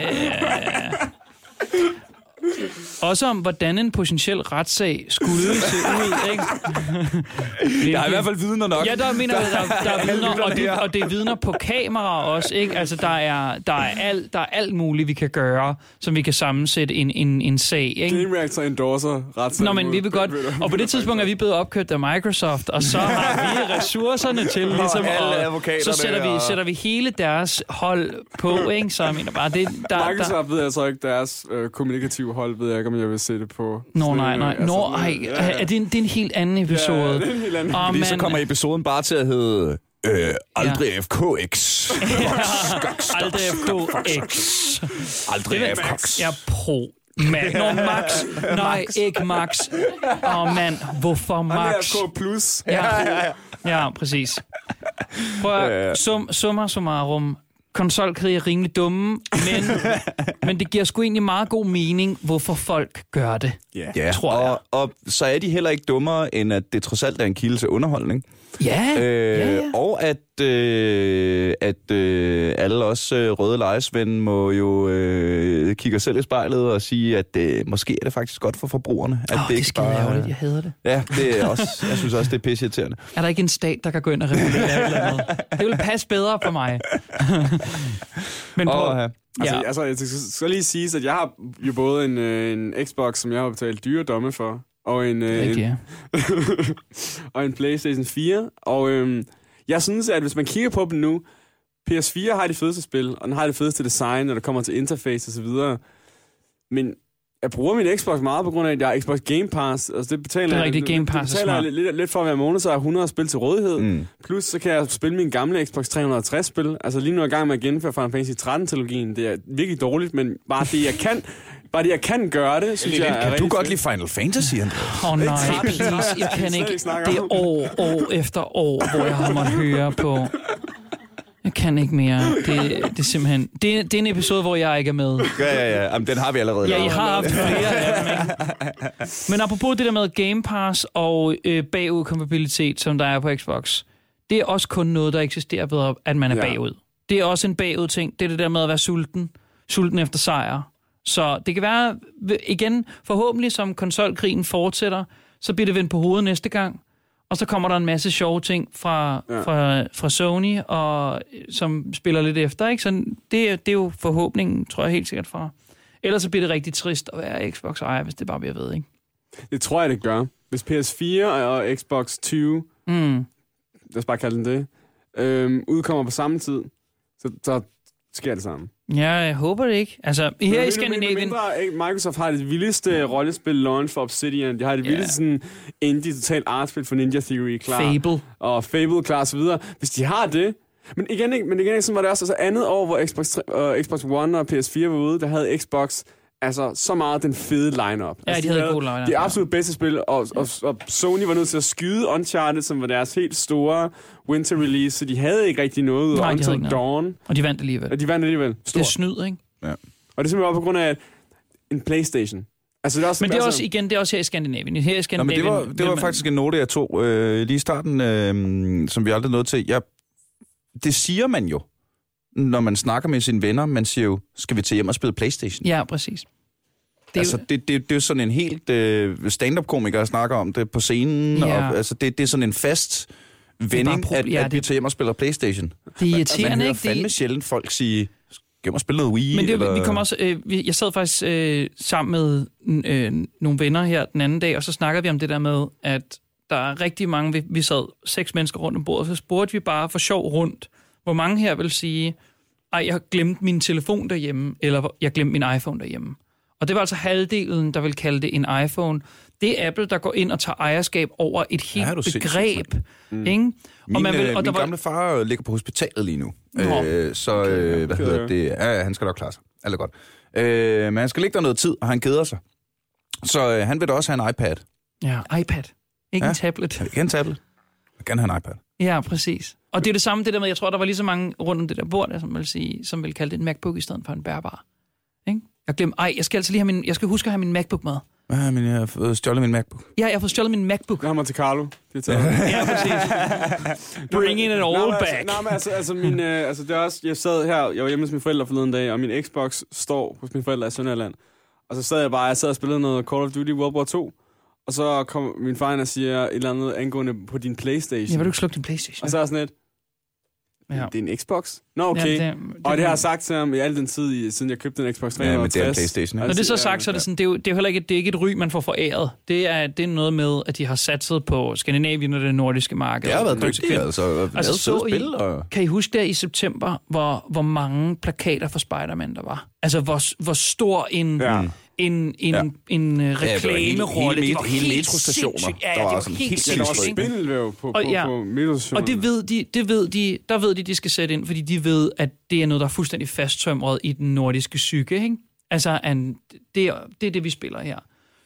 også om, hvordan en potentiel retssag skulle se ud, ikke? Jeg har i hvert fald vidner nok. Ja, der mener jeg, der, der er vidner, og det, og det er vidner på kamera også, ikke? Altså, der er, der, er alt, der er alt muligt, vi kan gøre, som vi kan sammensætte en, en, en sag, ikke? Game Reactor endorser ret Nå, men vi vil godt... Og på det tidspunkt er vi blevet opkøbt af Microsoft, og så har vi ressourcerne til ligesom... alle at- så sætter vi, og- sætter vi hele deres hold på, ikke? Så jeg mener bare, det, der, der, Microsoft ved jeg så ikke, deres øh, kommunikative hold ved jeg ikke, om jeg vil se det på. Nå, nej, nej. øh, Nå, altså, ej, ja, er det, en, det er en helt anden episode. Ja, det er en helt anden. Åh, Fordi så kommer episoden bare til at hedde øh, Aldrig FKX. Aldrig FKX. Aldrig FKX. Jeg er pro. Man. Nå, Max. Nej, ikke Max. Åh, oh, mand. Hvorfor Han Max? er K+. Plus. Ja, ja præcis. Prøv at, sum, summa summarum. Konsolkrig er rimelig dumme, men, men det giver sgu egentlig meget god mening, hvorfor folk gør det. Ja, tror jeg. Og, og så er de heller ikke dummere, end at det trods alt er en kilde til underholdning. Ja, Øh, ja, ja. Og at, øh, at øh, alle os øh, røde lejesvende må jo øh, kigge os selv i spejlet og sige, at øh, måske er det faktisk godt for forbrugerne. At Åh, det er ikke skide ærgerligt. Jeg hader det. Ja, det er også, jeg synes også, det er pisseirriterende. Er der ikke en stat, der kan gå ind og regulere et eller andet? Det vil passe bedre for mig. men prøv, Og, ja. Altså, Ja. altså, jeg skal, skal lige sige, at jeg har jo både en, øh, en Xbox, som jeg har betalt dyre domme for, og en, øh, Rigtigt, en, ja. og en PlayStation 4. Og øhm, jeg synes, at hvis man kigger på dem nu, PS4 har de fedeste spil, og den har det fedeste design, når det kommer til interface og så videre. Men jeg bruger min Xbox meget på grund af, at jeg har Xbox Game Pass. Altså det betaler Det er jeg- rigtigt, Game Pass er det betaler jeg smart. lidt, lidt, lidt for hver måned, så har jeg 100 spil til rådighed. Mm. Plus så kan jeg spille min gamle Xbox 360 spil. Altså lige nu er jeg i gang med at gennemføre Final Fantasy 13-trilogien. Det er virkelig dårligt, men bare det, jeg kan, bare det, jeg kan gøre det, synes jeg er Kan du godt lide Final Fantasy, Andreas? Åh oh, nej, please, jeg kan ikke. Det er år, år efter år, hvor jeg har måttet høre på. Jeg kan ikke mere. Det, det er simpelthen... Det, det er en episode, hvor jeg ikke er med. Ja, ja, ja. Jamen, den har vi allerede Ja, I lavet. har haft flere af dem, ikke? Men apropos det der med Game Pass og øh, bagudkompatibilitet, som der er på Xbox, det er også kun noget, der eksisterer ved, at man er Ja. bagud. Det er også en bagud ting. Det er det der med at være sulten. Sulten efter sejr. Så det kan være, igen, forhåbentlig som konsolkrigen fortsætter, så bliver det vendt på hovedet næste gang. Og så kommer der en masse sjove ting fra, Ja. fra, fra Sony, og, som spiller lidt efter. Ikke? Så det, er- det er jo forhåbningen, tror jeg helt sikkert fra. Ellers så bliver det rigtig trist at være Xbox ejer, hvis det bare bliver ved. Ikke? Det tror jeg, det gør. Hvis PS4 og Xbox 20, Mm. lad os bare kalde den det, øhm, udkommer på samme tid, så, så sker det samme. Ja, jeg håber det ikke. Altså, her Men i Skandinavien... mindre? Microsoft har det vildeste rollespil launch for Obsidian. De har det Ja. vildeste sådan, indie totalt artspil for Ninja Theory klar. Fable. Og Fable klar og så videre. Hvis de har det, men igen, ikke- men igen ikke, sådan var det også altså andet år, hvor Xbox, 3, og Xbox One og PS4 var ude, der havde Xbox altså så meget den fede lineup. Ja, altså, de havde god lineup, De ja. absolut bedste spil, og, og, og Sony var nødt til at skyde Uncharted, som var deres helt store winter release, så de havde ikke rigtig noget Nej, de havde Until ikke Dawn. Og de vandt alligevel. Og de vandt alligevel. Det er Stort. snyd, ikke? Ja. Og det er simpelthen bare på grund af en Playstation. Altså, det er også, Men det er altså, også, igen, det er også her i Skandinavien. Her i Nå, men Skandinavien det var, det var man- faktisk en note, jeg tog øh, lige i starten, øh, som vi aldrig nåede til. Jeg, det siger man jo, når man snakker med sine venner. Man siger jo, skal vi til hjem og spille Playstation? Ja, præcis. Det er altså, det, det, det er jo sådan en helt øh, stand-up-komiker, snakker om det på scenen. Ja. Og, altså, det, det er sådan en fast vending, at, ja, at vi tager hjem og spiller Playstation. det er Man irriterende, hører ikke? fandme Det, sjældent folk sige, skal og spille noget Wii? men det, eller... vi kommer også, øh, vi, jeg sad faktisk øh, sammen med øh, nogle venner her den anden dag, og så snakkede vi om det der med, at der er rigtig mange, vi, vi sad seks mennesker rundt om bordet, så spurgte vi bare for sjov rundt, hvor mange her vil sige, ej, jeg har glemt min telefon derhjemme, eller jeg glemte min iPhone derhjemme. Og det var altså halvdelen, der vil kalde det en iPhone. Det er Apple, der går ind og tager ejerskab over et helt Ja, begreb. Mm. Ikke? Min, og man vil, øh, og min der var, gamle far ligger på hospitalet lige nu. Nå. Øh, så øh, hvad hedder det? Ja, han skal nok klare sig. Alt er godt. Øh, men han skal ligge der noget tid, og han keder sig. Så øh, han vil da også have en iPad. ja, iPad. Ikke Ja. en tablet. Jeg vil gerne tablet. Jeg vil gerne have en iPad. Ja, præcis. Og det er det samme, det der med, jeg tror, der var lige så mange rundt om det der bord, der, som vil, sige, som vil kalde det en MacBook i stedet for en bærbar. Jeg glemte, ej, jeg skal altså lige have min, jeg skal huske at have min MacBook med. Ja, men jeg har fået stjålet min MacBook. Ja, jeg har fået stjålet min MacBook. Jeg har mig til Carlo. Det er taget. Ja, præcis. Bringing it Nej, all men back. Altså, nej, men altså, altså, min, øh, altså, det er også, jeg sad her, jeg var hjemme hos mine forældre forleden dag, og min Xbox står hos mine forældre i Sønderjylland. Og så sad jeg bare, jeg sad og spillede noget Call of Duty World War 2, og så kom min far ind og siger et eller andet angående på din Playstation. Ja, vil du ikke slukke din Playstation? og så er jeg sådan lidt, Ja. det er en Xbox? Nå, okay. Ja, det, det, og det har jeg sagt til ham i al den tid, siden jeg købte den Xbox 360. Ja, men det er en Playstation, ikke? Når det er så sagt, så er det sådan, det er jo, det er jo heller ikke, det er ikke et ry, man får foræret. Det er, det er noget med, at de har satset på Skandinavien og det nordiske marked. Det har været dygtigt, altså. Altså, Altså, så så I- spil, og... Kan I huske der i september, hvor, hvor mange plakater for Spider-Man der var? Altså, hvor, hvor stor en, Ja. En, en, Ja. en, en øh, var hele- reklamerolle. hele det var helt metrostationer. Ja, Der ja, var det var sådan helt helt Ja, der var sindssygt. spindelvæv på, på, Og ja. på. Og det ved de, det ved de, der ved de, de skal sætte ind, fordi de ved, at det er noget, der er fuldstændig fasttømret i den nordiske psyke, ikke? Altså, an, det, er, det er det, vi spiller her.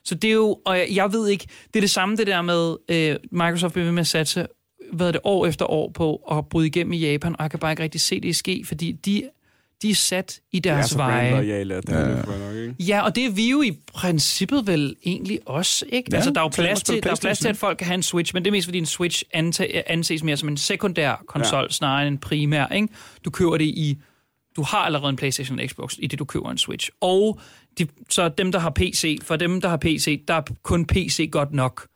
Så det er jo, og jeg, jeg ved ikke, det er det samme det der med, øh, Microsoft bliver ved med at satse, hvad det, år efter år på at bryde igennem i Japan, og jeg kan bare ikke rigtig se det ske, fordi de, de er sat i er deres så veje. brandloyale, at Ja. er nok, ikke? Ja, og det er vi jo i princippet vel egentlig også, ikke? Ja, altså, der er jo plads til, der er plads til, at folk kan have en Switch, men det er mest, fordi en Switch anses mere som en sekundær konsol, ja. snarere end en primær, ikke? Du køber det i... Du har allerede en PlayStation og Xbox, i det du køber en Switch. Og de, så dem, der har PC, for dem, der har PC, der er kun PC godt nok.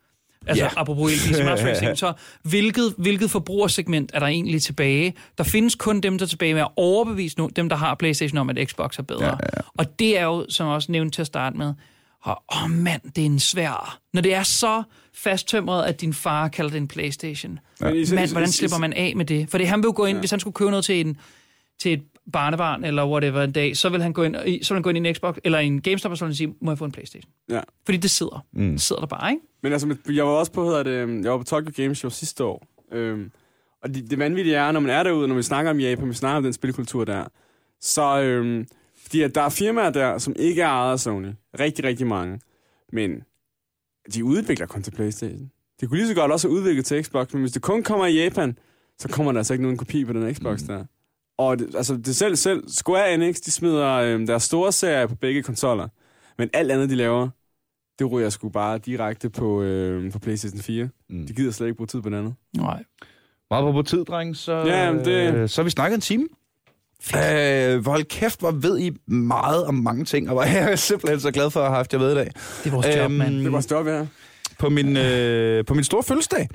Altså, Ja. ja. apropos hele smart switch så hvilket, hvilket forbrugersegment er der egentlig tilbage? Der findes kun dem, der er tilbage med at overbevise nu, dem, der har PlayStation om, at Xbox er bedre. Ja, ja, ja. Og det er jo, som jeg også nævnte til at starte med, åh oh, mand, det er en svær. Når det er så fasttømret, at din far kalder det en Playstation. I- Mand, hvordan slipper man af med det? For det han vil jo gå ind, Ja. ja. hvis han skulle købe noget til en til et barnebarn eller whatever en dag, så vil han gå ind, i- så vil han gå ind i en Xbox eller i en GameStop og så vil han sige, må jeg få en Playstation? Ja. Fordi det sidder. Mm. Det sidder der bare, ikke? Men altså, jeg var også på, hedder det, jeg var på Tokyo Game Show sidste år. Øhm, og det, det vanvittige er, når man er derude, når vi snakker om Japan, vi snakker om den spilkultur der, så øhm, fordi at der er firmaer der, som ikke er ejet af Sony. Rigtig, rigtig mange. Men de udvikler kun til Playstation. De kunne lige så godt også have udviklet til Xbox, men hvis det kun kommer i Japan, så kommer der altså ikke nogen kopi på den Xbox mm. der. Og det, altså, det selv, selv Square Enix, de smider øhm, deres store serier på begge konsoller. Men alt andet, de laver, det ryger sgu bare direkte på, øh, på PlayStation 4. Mm. De gider slet ikke bruge tid på det andet. Nej. Meget på tid, dreng, så, Ja, det- øh, så har vi snakket en time. Øh, hold kæft, hvor ved I meget om mange ting, og hvor er jeg simpelthen så glad for at have haft jer med i dag. Det er vores job, Øhm, mand. Det var stoppe her. På min, øh, på min store fødselsdag.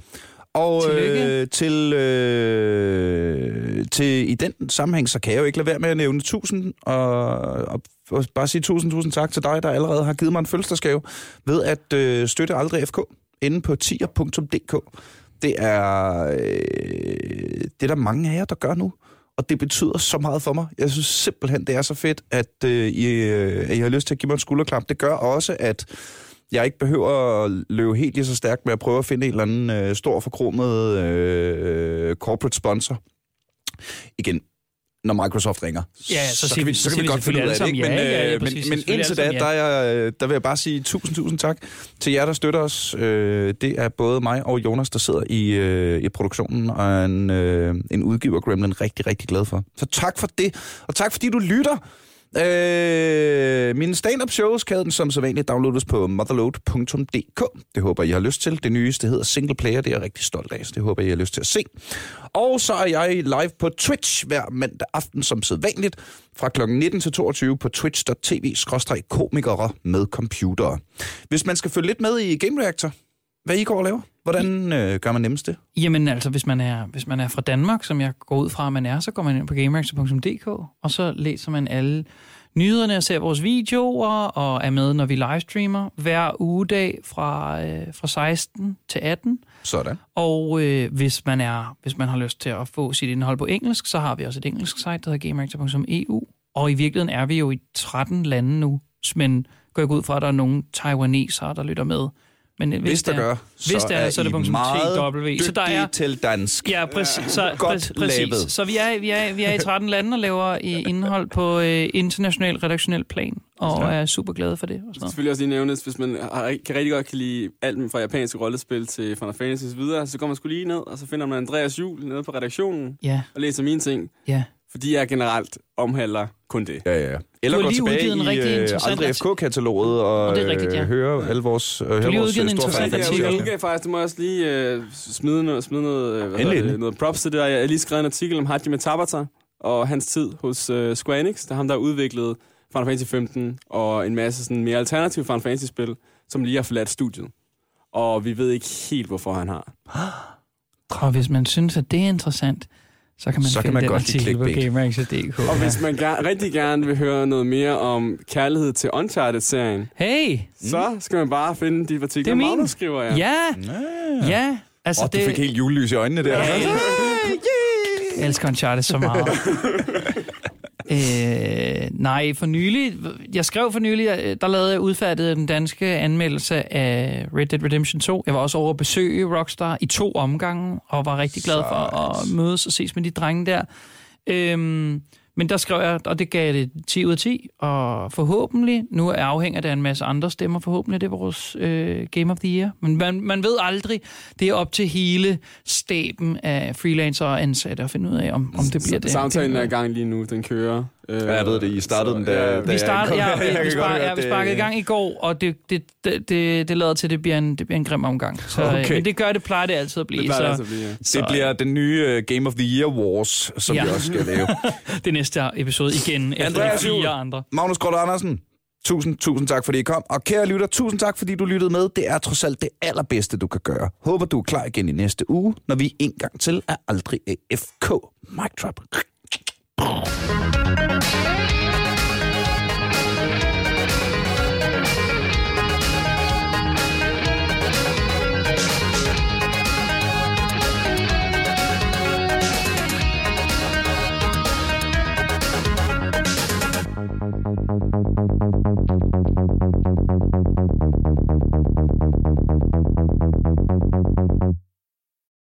Og Tillykke. øh, til, øh, til i den sammenhæng, så kan jeg jo ikke lade være med at nævne tusind, og, og, og bare sige tusind, tusind tak til dig, der allerede har givet mig en fødselsdagsgave ved at øh, støtte Aldrig FK inde på tier.dk. Det er, øh, det er der mange af jer, der gør nu. Og det betyder så meget for mig. Jeg synes simpelthen, det er så fedt, at, øh, I, øh, at I har lyst til at give mig en skulderklap. Det gør også, at jeg ikke behøver at løbe helt lige så stærkt med at prøve at finde en eller anden øh, stor forkromet øh, corporate sponsor. Igen, når Microsoft ringer, Ja, så så, kan vi- så så kan vi vi godt finde ud af det. Ikke? Men, ja, ja, ja, øh, præcis. men, men indtil da, der, er jeg, der vil jeg bare sige tusind, tusind tak til jer, der støtter os. Øh, det er både mig og Jonas, der sidder i, øh, i produktionen, og en, øh, en udgiver Gremlin rigtig, rigtig glad for. Så tak for det, og tak fordi du lytter. Øh, mine stand-up shows kan den som sædvanligt downloades på motherload.dk. Det håber I har lyst til. Det nyeste hedder Single Player, det er jeg rigtig stolt af, så det håber I har lyst til at se. Og så er jeg live på Twitch hver mandag aften som sædvanligt fra kl. 19 til 22 på twitch.tv-komikere med computere. Hvis man skal følge lidt med i Game Reactor, hvad I går og laver, hvordan øh, gør man nemmest det? Jamen altså, hvis man, er, hvis man er fra Danmark, som jeg går ud fra, at man er, så går man ind på gamereactor.dk, og så læser man alle nyhederne og ser vores videoer, og er med, når vi livestreamer hver ugedag fra, øh, fra 16 til 18. Sådan. Og øh, hvis, man er, hvis man har lyst til at få sit indhold på engelsk, så har vi også et engelsk site, der hedder gamereactor.eu. Og i virkeligheden er vi jo i 13 lande nu, men går jeg ud fra, at der er nogle taiwanesere, der lytter med. Men øh, Hvis der gør, så, hvis der er, så er det I punktum meget TW. Så der er, til dansk. Ja, præcis. Så, Godt præcis, præcis. lavet. Så vi er, vi, er, vi er i 13 lande og laver i indhold på øh, international redaktionel plan, og er super glade for det. Og sådan noget. Selvfølgelig også lige nævnes, hvis man har, kan rigtig godt kan lide alt fra japanske rollespil til Final Fantasy og så videre, så går man skulle lige ned, og så finder man Andreas Jul nede på redaktionen Ja, og læser mine ting, ja. fordi jeg generelt omhandler kun det. Ja, ja. Eller Du har gå lige tilbage i rigtig øh, interessant Aldrig FK-kataloget og, Og det er rigtigt, ja. øh, høre alle vores, øh, høre lige vores udgivet en øh, interessant artikel. jeg udgav faktisk, det må jeg også lige øh, smide noget, smide noget, øh, hvad det, noget props til det der. Jeg har lige skrevet en artikel om Hajime Tabata og hans tid hos øh, Square Enix. Det er ham, der har udviklet Final Fantasy 15 og en masse sådan, mere alternative Final Fantasy-spil, som lige har forladt studiet. Og vi ved ikke helt, hvorfor han har. Og hvis man synes, at det er interessant, så kan man Så kan man den godt lide clickbait. Og hvis man ger- rigtig gerne vil høre noget mere om kærlighed til Uncharted-serien, Hey, så skal man bare finde de artikler, er. Magnus skriver. Ja. ja, Ja. ja. Altså, Og du det, fik helt julelys i øjnene der. Ja, Jeg elsker Uncharted så meget. øh, nej, for nylig, jeg skrev for nylig, øh, der lavede jeg udfærdiget den danske anmeldelse af Red Dead Redemption 2. Jeg var også over at besøge Rockstar i to omgange, og var rigtig glad for at mødes og ses med de drenge der. Øhm, men der skrev jeg, og det gav det 10 ud af 10, og forhåbentlig, nu afhænger det af en masse andre stemmer, forhåbentlig det er vores øh, Game of the Year. Men man, man ved aldrig, det er op til hele staben af freelancer og ansatte at finde ud af, om, om det bliver det. Samtalen er i gang lige nu, den kører. Øh, Ja, jeg ved det. I startede den, da- da- Vi jeg startede, kom ja, vi, Jeg vi, spar, ja, vi sparkede i gang i går, og det, det, det, det, det lader til, at det bliver en, det bliver en grim omgang. Så, Okay. Men det gør det, plejer det altid at blive. Det plejer det så, altså at blive, ja. så, Det bliver den nye uh, Game of the Year Wars, som Ja. vi også skal lave. det næste episode igen, efter Andreas de fire andre. Magnus Grotte Andersen, tusind, tusind tak, fordi I kom. Og kære lytter, tusind tak, fordi du lyttede med. Det er trods alt det allerbedste, du kan gøre. Håber, du er klar igen i næste uge, når vi en gang til er aldrig AFK. Mic drop. バンドバンドバンドバンドバンドバンドバンドバンドバンドバンドバンド。